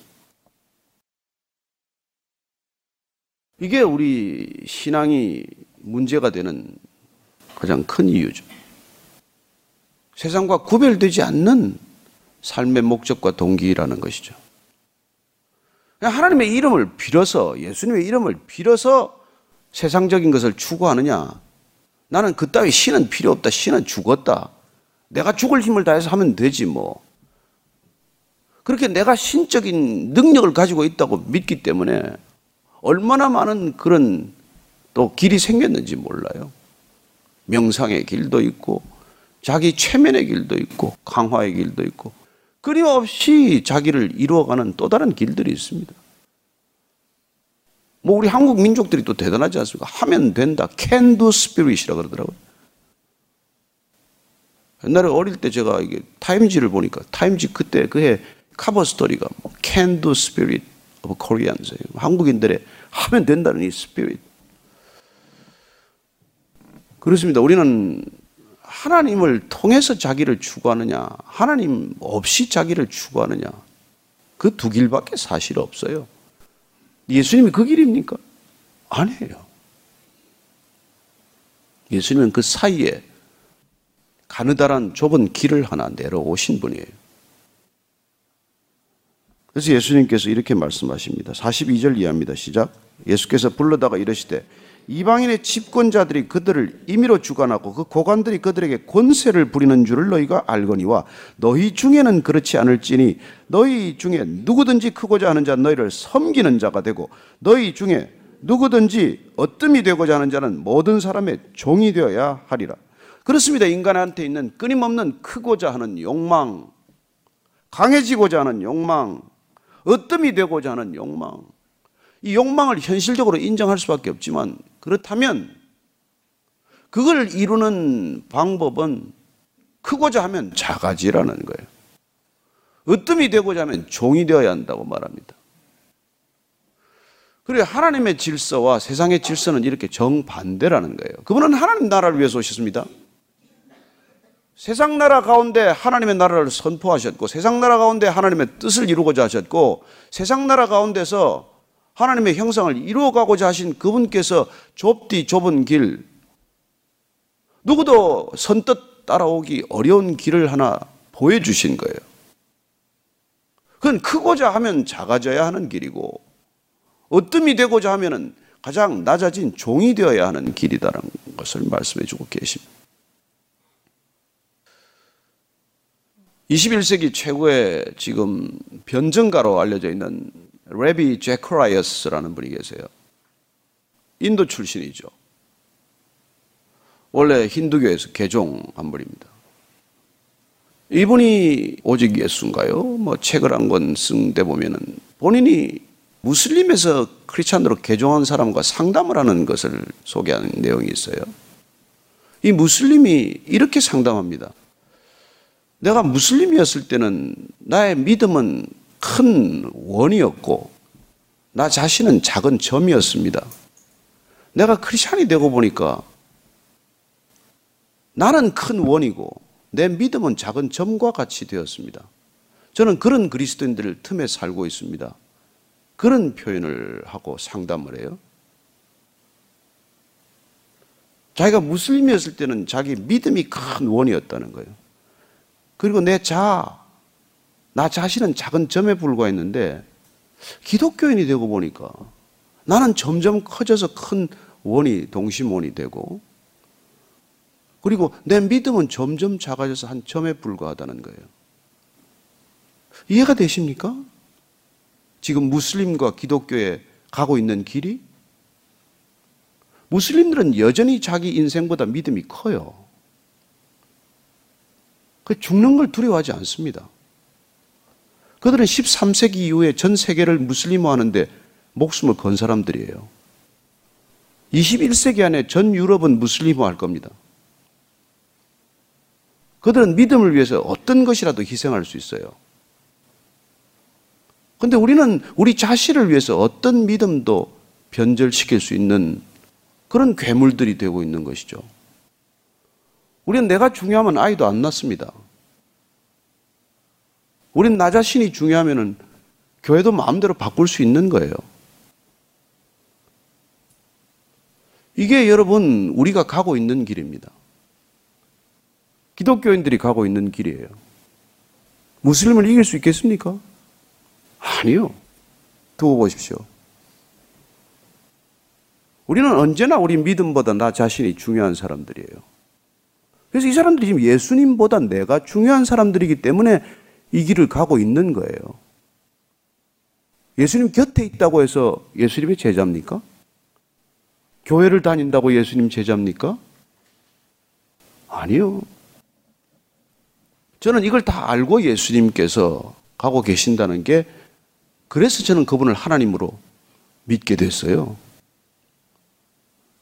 이게 우리 신앙이 문제가 되는 가장 큰 이유죠. 세상과 구별되지 않는 삶의 목적과 동기라는 것이죠. 하나님의 이름을 빌어서 예수님의 이름을 빌어서 세상적인 것을 추구하느냐? 나는 그따위 신은 필요 없다. 신은 죽었다. 내가 죽을 힘을 다해서 하면 되지 뭐. 그렇게 내가 신적인 능력을 가지고 있다고 믿기 때문에 얼마나 많은 그런 또 길이 생겼는지 몰라요. 명상의 길도 있고 자기 최면의 길도 있고 강화의 길도 있고 끊임없이 자기를 이루어가는 또 다른 길들이 있습니다. 뭐 우리 한국 민족들이 또 대단하지 않습니까? 하면 된다. can do spirit이라 그러더라고요. 옛날에 어릴 때 제가 이게 타임지를 보니까 타임지 그때 그해 카버 스토리가 뭐 can do spirit of Koreans. 한국인들의 하면 된다는 이 spirit. 그렇습니다. 우리는 하나님을 통해서 자기를 추구하느냐, 하나님 없이 자기를 추구하느냐, 그 두 길밖에 사실 없어요. 예수님이 그 길입니까? 아니에요. 예수님은 그 사이에 가느다란 좁은 길을 하나 내려오신 분이에요. 그래서 예수님께서 이렇게 말씀하십니다. 42절 이하입니다. 시작. 예수께서 불러다가 이러시되 이방인의 집권자들이 그들을 임의로 주관하고 그 고관들이 그들에게 권세를 부리는 줄을 너희가 알거니와 너희 중에는 그렇지 않을지니 너희 중에 누구든지 크고자 하는 자 너희를 섬기는 자가 되고 너희 중에 누구든지 어뜸이 되고자 하는 자는 모든 사람의 종이 되어야 하리라. 그렇습니다. 인간한테 있는 끊임없는 크고자 하는 욕망, 강해지고자 하는 욕망, 어뜸이 되고자 하는 욕망. 이 욕망을 현실적으로 인정할 수밖에 없지만 그렇다면 그걸 이루는 방법은 크고자 하면 작아지라는 거예요. 으뜸이 되고자 하면 종이 되어야 한다고 말합니다. 그리고 하나님의 질서와 세상의 질서는 이렇게 정반대라는 거예요. 그분은 하나님 나라를 위해서 오셨습니다. 세상 나라 가운데 하나님의 나라를 선포하셨고 세상 나라 가운데 하나님의 뜻을 이루고자 하셨고 세상 나라 가운데서 하나님의 형상을 이루어가고자 하신 그분께서 좁디 좁은 길 누구도 선뜻 따라오기 어려운 길을 하나 보여주신 거예요. 그건 크고자 하면 작아져야 하는 길이고 어뜸이 되고자 하면 가장 낮아진 종이 되어야 하는 길이다라는 것을 말씀해 주고 계십니다. 21세기 최고의 지금 변증가로 알려져 있는 레비 제크라이어스라는 분이 계세요. 인도 출신이죠. 원래 힌두교에서 개종한 분입니다. 이분이 오직 예수인가요? 뭐 책을 한 권 쓴 데 보면은 본인이 무슬림에서 크리스찬으로 개종한 사람과 상담을 하는 것을 소개하는 내용이 있어요. 이 무슬림이 이렇게 상담합니다. 내가 무슬림이었을 때는 나의 믿음은 큰 원이었고 나 자신은 작은 점이었습니다. 내가 크리스찬이 되고 보니까 나는 큰 원이고 내 믿음은 작은 점과 같이 되었습니다. 저는 그런 그리스도인들 틈에 살고 있습니다. 그런 표현을 하고 상담을 해요. 자기가 무슬림이었을 때는 자기 믿음이 큰 원이었다는 거예요. 그리고 내 자, 나 자신은 작은 점에 불과했는데 기독교인이 되고 보니까 나는 점점 커져서 큰 원이 동심원이 되고 그리고 내 믿음은 점점 작아져서 한 점에 불과하다는 거예요. 이해가 되십니까? 지금 무슬림과 기독교에 가고 있는 길이? 무슬림들은 여전히 자기 인생보다 믿음이 커요. 그 죽는 걸 두려워하지 않습니다. 그들은 13세기 이후에 전 세계를 무슬림화하는데 목숨을 건 사람들이에요. 21세기 안에 전 유럽은 무슬림화할 겁니다. 그들은 믿음을 위해서 어떤 것이라도 희생할 수 있어요. 근데 우리는 우리 자신을 위해서 어떤 믿음도 변절시킬 수 있는 그런 괴물들이 되고 있는 것이죠. 우리는 내가 중요하면 아이도 안 낳습니다. 우리는 나 자신이 중요하면 교회도 마음대로 바꿀 수 있는 거예요. 이게 여러분 우리가 가고 있는 길입니다. 기독교인들이 가고 있는 길이에요. 무슬림을 이길 수 있겠습니까? 아니요. 두고 보십시오. 우리는 언제나 우리 믿음보다 나 자신이 중요한 사람들이에요. 그래서 이 사람들이 지금 예수님보다 내가 중요한 사람들이기 때문에 이 길을 가고 있는 거예요. 예수님 곁에 있다고 해서 예수님의 제자입니까? 교회를 다닌다고 예수님 제자입니까? 아니요. 저는 이걸 다 알고 예수님께서 가고 계신다는 게 그래서 저는 그분을 하나님으로 믿게 됐어요.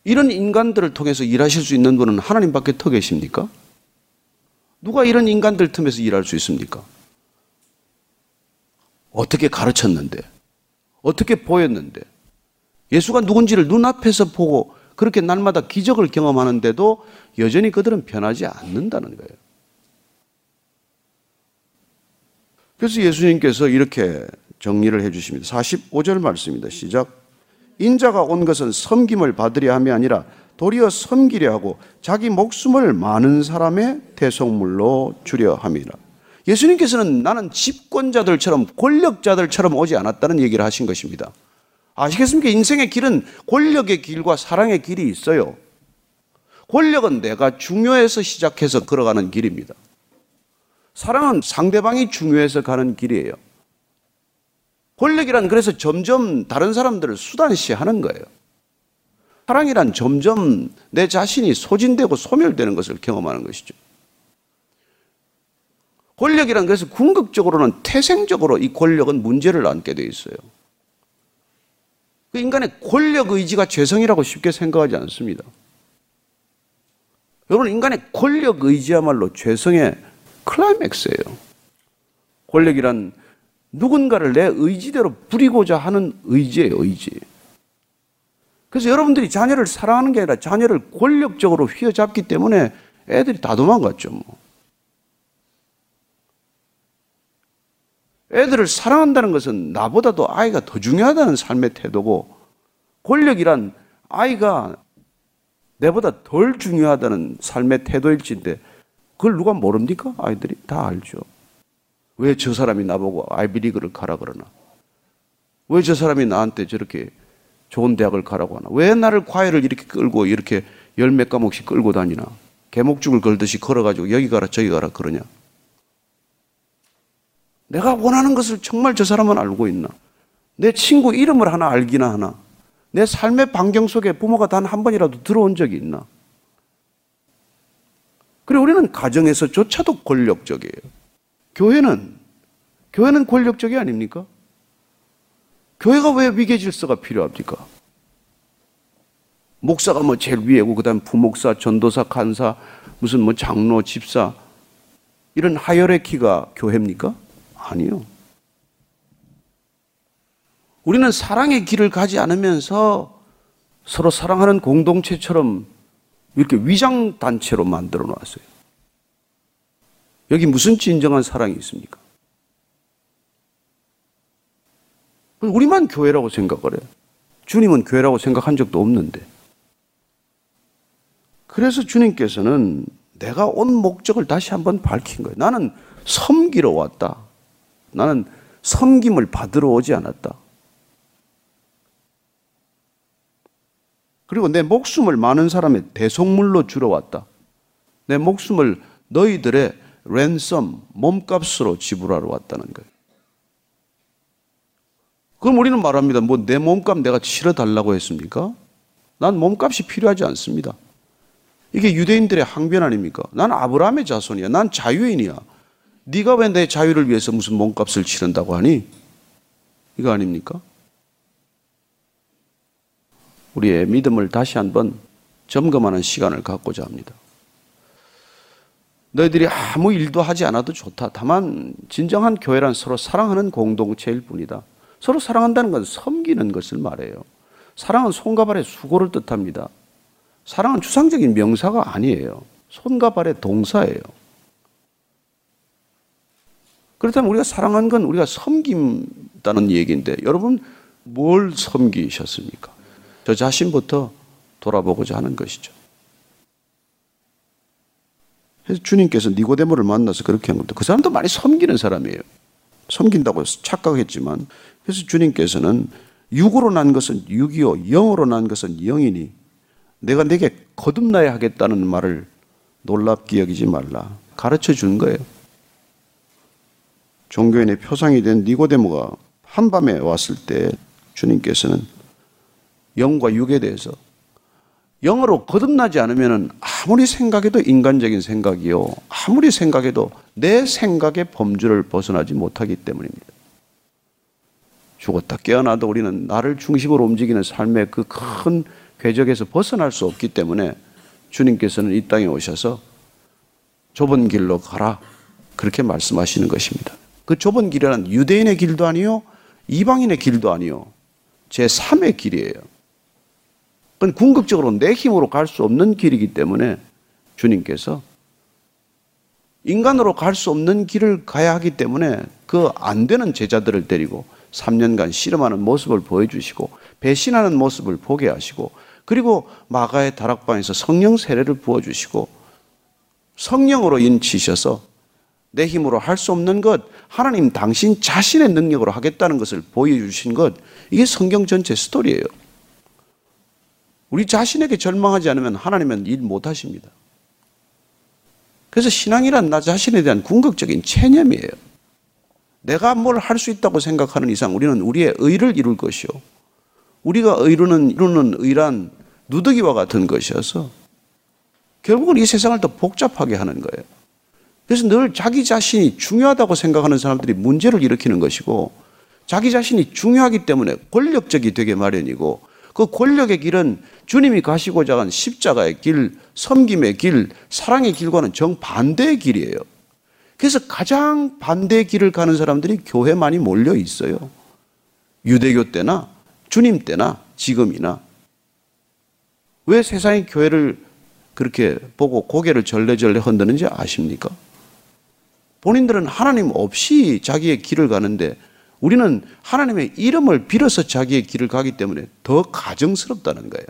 이런 인간들을 통해서 일하실 수 있는 분은 하나님밖에 더 계십니까? 누가 이런 인간들 틈에서 일할 수 있습니까? 어떻게 가르쳤는데, 어떻게 보였는데, 예수가 누군지를 눈앞에서 보고 그렇게 날마다 기적을 경험하는데도 여전히 그들은 변하지 않는다는 거예요. 그래서 예수님께서 이렇게 정리를 해 주십니다. 45절 말씀입니다. 시작. 인자가 온 것은 섬김을 받으려 함이 아니라 도리어 섬기려 하고 자기 목숨을 많은 사람의 대속물로 주려 함이라. 예수님께서는 나는 집권자들처럼 권력자들처럼 오지 않았다는 얘기를 하신 것입니다. 아시겠습니까? 인생의 길은 권력의 길과 사랑의 길이 있어요. 권력은 내가 중요해서 시작해서 걸어가는 길입니다. 사랑은 상대방이 중요해서 가는 길이에요. 권력이란 그래서 점점 다른 사람들을 수단시하는 거예요. 사랑이란 점점 내 자신이 소진되고 소멸되는 것을 경험하는 것이죠. 권력이란 그래서 궁극적으로는 태생적으로 이 권력은 문제를 안게 돼 있어요. 그 인간의 권력 의지가 죄성이라고 쉽게 생각하지 않습니다. 여러분, 인간의 권력 의지야말로 죄성의 클라이맥스예요. 권력이란 누군가를 내 의지대로 부리고자 하는 의지예요, 의지. 그래서 여러분들이 자녀를 사랑하는 게 아니라 자녀를 권력적으로 휘어잡기 때문에 애들이 다 도망갔죠, 뭐. 애들을 사랑한다는 것은 나보다도 아이가 더 중요하다는 삶의 태도고 권력이란 아이가 내보다 덜 중요하다는 삶의 태도일진데 그걸 누가 모릅니까? 아이들이 다 알죠. 왜 저 사람이 나보고 아이비리그를 가라 그러나? 왜 저 사람이 나한테 저렇게 좋은 대학을 가라고 하나? 왜 나를 과외를 이렇게 끌고 이렇게 열 몇 과목씩 끌고 다니나? 개목죽을 걸듯이 걸어가지고 여기 가라 저기 가라 그러냐? 내가 원하는 것을 정말 저 사람은 알고 있나? 내 친구 이름을 하나 알기나 하나? 내 삶의 반경 속에 부모가 단 한 번이라도 들어온 적이 있나? 그리고 우리는 가정에서조차도 권력적이에요. 교회는, 교회는 권력적이 아닙니까? 교회가 왜 위계 질서가 필요합니까? 목사가 뭐 제일 위에고, 그 다음 부목사, 전도사, 간사, 무슨 뭐 장로, 집사, 이런 하이어레키가 교회입니까? 아니요. 우리는 사랑의 길을 가지 않으면서 서로 사랑하는 공동체처럼 이렇게 위장 단체로 만들어 놨어요. 여기 무슨 진정한 사랑이 있습니까? 우리만 교회라고 생각을 해요. 주님은 교회라고 생각한 적도 없는데. 그래서 주님께서는 내가 온 목적을 다시 한번 밝힌 거예요. 나는 섬기러 왔다. 나는 섬김을 받으러 오지 않았다. 그리고 내 목숨을 많은 사람의 대속물로 주러 왔다. 내 목숨을 너희들의 랜섬, 몸값으로 지불하러 왔다는 거예요. 그럼 우리는 말합니다. 뭐 내 몸값 내가 치러 달라고 했습니까? 난 몸값이 필요하지 않습니다. 이게 유대인들의 항변 아닙니까? 난 아브라함의 자손이야. 난 자유인이야. 네가 왜 내 자유를 위해서 무슨 몸값을 치른다고 하니? 이거 아닙니까? 우리의 믿음을 다시 한번 점검하는 시간을 갖고자 합니다. 너희들이 아무 일도 하지 않아도 좋다. 다만 진정한 교회란 서로 사랑하는 공동체일 뿐이다. 서로 사랑한다는 건 섬기는 것을 말해요. 사랑은 손과 발의 수고를 뜻합니다. 사랑은 추상적인 명사가 아니에요. 손과 발의 동사예요. 그렇다면 우리가 사랑한 건 우리가 섬긴다는 얘기인데 여러분 뭘 섬기셨습니까? 저 자신부터 돌아보고자 하는 것이죠. 그래서 주님께서 니고데모를 만나서 그렇게 한 겁니다. 그 사람도 많이 섬기는 사람이에요. 섬긴다고 착각했지만 그래서 주님께서는 육으로 난 것은 육이요 영으로 난 것은 영이니 내가 내게 거듭나야 하겠다는 말을 놀랍게 여기지 말라 가르쳐 준 거예요. 종교인의 표상이 된 니고데모가 한밤에 왔을 때 주님께서는 영과 육에 대해서 영으로 거듭나지 않으면 아무리 생각해도 인간적인 생각이요. 아무리 생각해도 내 생각의 범주를 벗어나지 못하기 때문입니다. 죽었다 깨어나도 우리는 나를 중심으로 움직이는 삶의 그 큰 궤적에서 벗어날 수 없기 때문에 주님께서는 이 땅에 오셔서 좁은 길로 가라. 그렇게 말씀하시는 것입니다. 그 좁은 길이란 유대인의 길도 아니요, 이방인의 길도 아니요, 제 3의 길이에요. 그건 궁극적으로 내 힘으로 갈 수 없는 길이기 때문에 주님께서 인간으로 갈 수 없는 길을 가야 하기 때문에 그 안 되는 제자들을 데리고 3년간 씨름하는 모습을 보여주시고 배신하는 모습을 보게 하시고 그리고 마가의 다락방에서 성령 세례를 부어주시고 성령으로 인치셔서 내 힘으로 할 수 없는 것, 하나님 당신 자신의 능력으로 하겠다는 것을 보여주신 것, 이게 성경 전체 스토리예요. 우리 자신에게 절망하지 않으면 하나님은 일 못하십니다. 그래서 신앙이란 나 자신에 대한 궁극적인 체념이에요. 내가 뭘 할 수 있다고 생각하는 이상 우리는 우리의 의를 이룰 것이요. 우리가 의루는, 이루는 의란 누더기와 같은 것이어서 결국은 이 세상을 더 복잡하게 하는 거예요. 그래서 늘 자기 자신이 중요하다고 생각하는 사람들이 문제를 일으키는 것이고 자기 자신이 중요하기 때문에 권력적이 되게 마련이고 그 권력의 길은 주님이 가시고자 한 십자가의 길, 섬김의 길, 사랑의 길과는 정반대의 길이에요. 그래서 가장 반대 길을 가는 사람들이 교회 많이 몰려 있어요. 유대교 때나 주님 때나 지금이나. 왜 세상이 교회를 그렇게 보고 고개를 절레절레 흔드는지 아십니까? 본인들은 하나님 없이 자기의 길을 가는데 우리는 하나님의 이름을 빌어서 자기의 길을 가기 때문에 더 가정스럽다는 거예요.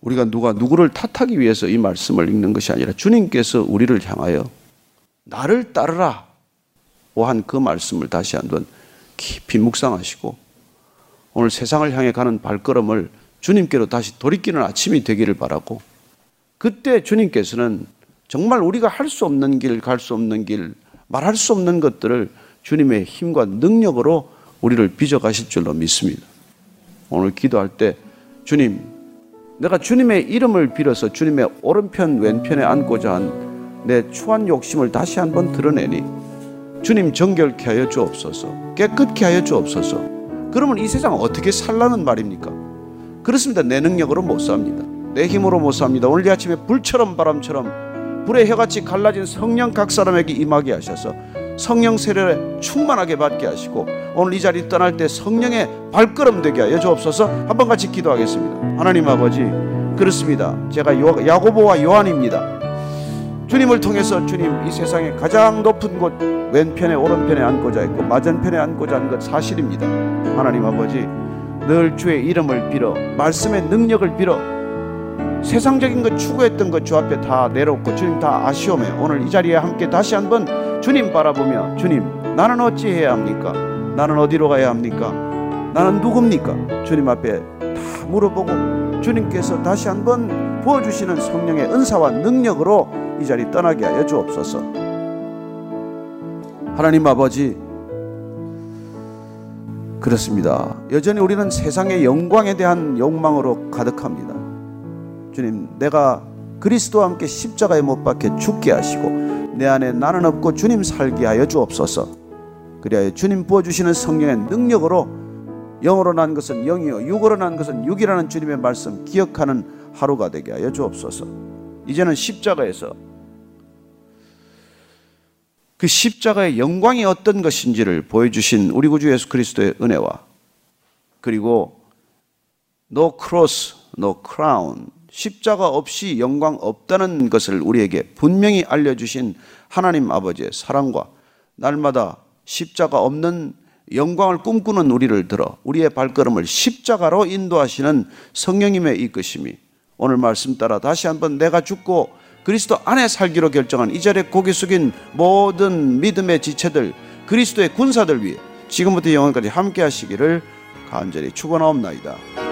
우리가 누가 누구를 탓하기 위해서 이 말씀을 읽는 것이 아니라 주님께서 우리를 향하여 나를 따르라 한그 말씀을 다시 한 번 깊이 묵상하시고 오늘 세상을 향해 가는 발걸음을 주님께로 다시 돌이키는 아침이 되기를 바라고 그때 주님께서는 정말 우리가 할 수 없는 길, 갈 수 없는 길, 말할 수 없는 것들을 주님의 힘과 능력으로 우리를 빚어가실 줄로 믿습니다. 오늘 기도할 때 주님, 내가 주님의 이름을 빌어서 주님의 오른편 왼편에 앉고자 한 내 추한 욕심을 다시 한번 드러내니 주님 정결케 하여 주옵소서 깨끗케 하여 주옵소서 그러면 이 세상 어떻게 살라는 말입니까? 그렇습니다. 내 능력으로 못 삽니다. 내 힘으로 못 삽니다. 오늘 아침에 불처럼 바람처럼 불의 혀같이 갈라진 성령 각 사람에게 임하게 하셔서 성령 세례를 충만하게 받게 하시고 오늘 이 자리 떠날 때 성령의 발걸음 되게 하여 주옵소서 한번 같이 기도하겠습니다. 하나님 아버지 그렇습니다. 제가 야고보와 요한입니다. 주님을 통해서 주님 이 세상에 가장 높은 곳 왼편에 오른편에 앉고자 했고 맞은편에 앉고자 한 것 사실입니다. 하나님 아버지 늘 주의 이름을 빌어 말씀의 능력을 빌어 세상적인 것 추구했던 것 주 앞에 다 내놓고 주님 다 아시오매 오늘 이 자리에 함께 다시 한번 주님 바라보며 주님 나는 어찌 해야 합니까? 나는 어디로 가야 합니까? 나는 누굽니까? 주님 앞에 다 물어보고 주님께서 다시 한번 부어주시는 성령의 은사와 능력으로 이 자리 떠나게 하여 주옵소서. 하나님 아버지 그렇습니다. 여전히 우리는 세상의 영광에 대한 욕망으로 가득합니다. 주님, 내가 그리스도와 함께 십자가에 못 박혀 죽게 하시고 내 안에 나는 없고 주님 살게 하여 주옵소서. 그리하여 주님 부어 주시는 성령의 능력으로 영으로 난 것은 영이요 육으로 난 것은 육이라는 주님의 말씀 기억하는 하루가 되게 하여 주옵소서. 이제는 십자가에서 그 십자가의 영광이 어떤 것인지를 보여주신 우리 구주 예수 그리스도의 은혜와 그리고 no cross, no crown 십자가 없이 영광 없다는 것을 우리에게 분명히 알려주신 하나님 아버지의 사랑과 날마다 십자가 없는 영광을 꿈꾸는 우리를 들어 우리의 발걸음을 십자가로 인도하시는 성령님의 이끄심이 오늘 말씀 따라 다시 한번 내가 죽고 그리스도 안에 살기로 결정한 이 자리에 고개 숙인 모든 믿음의 지체들 그리스도의 군사들 위해 지금부터 영원까지 함께 하시기를 간절히 축원하옵나이다.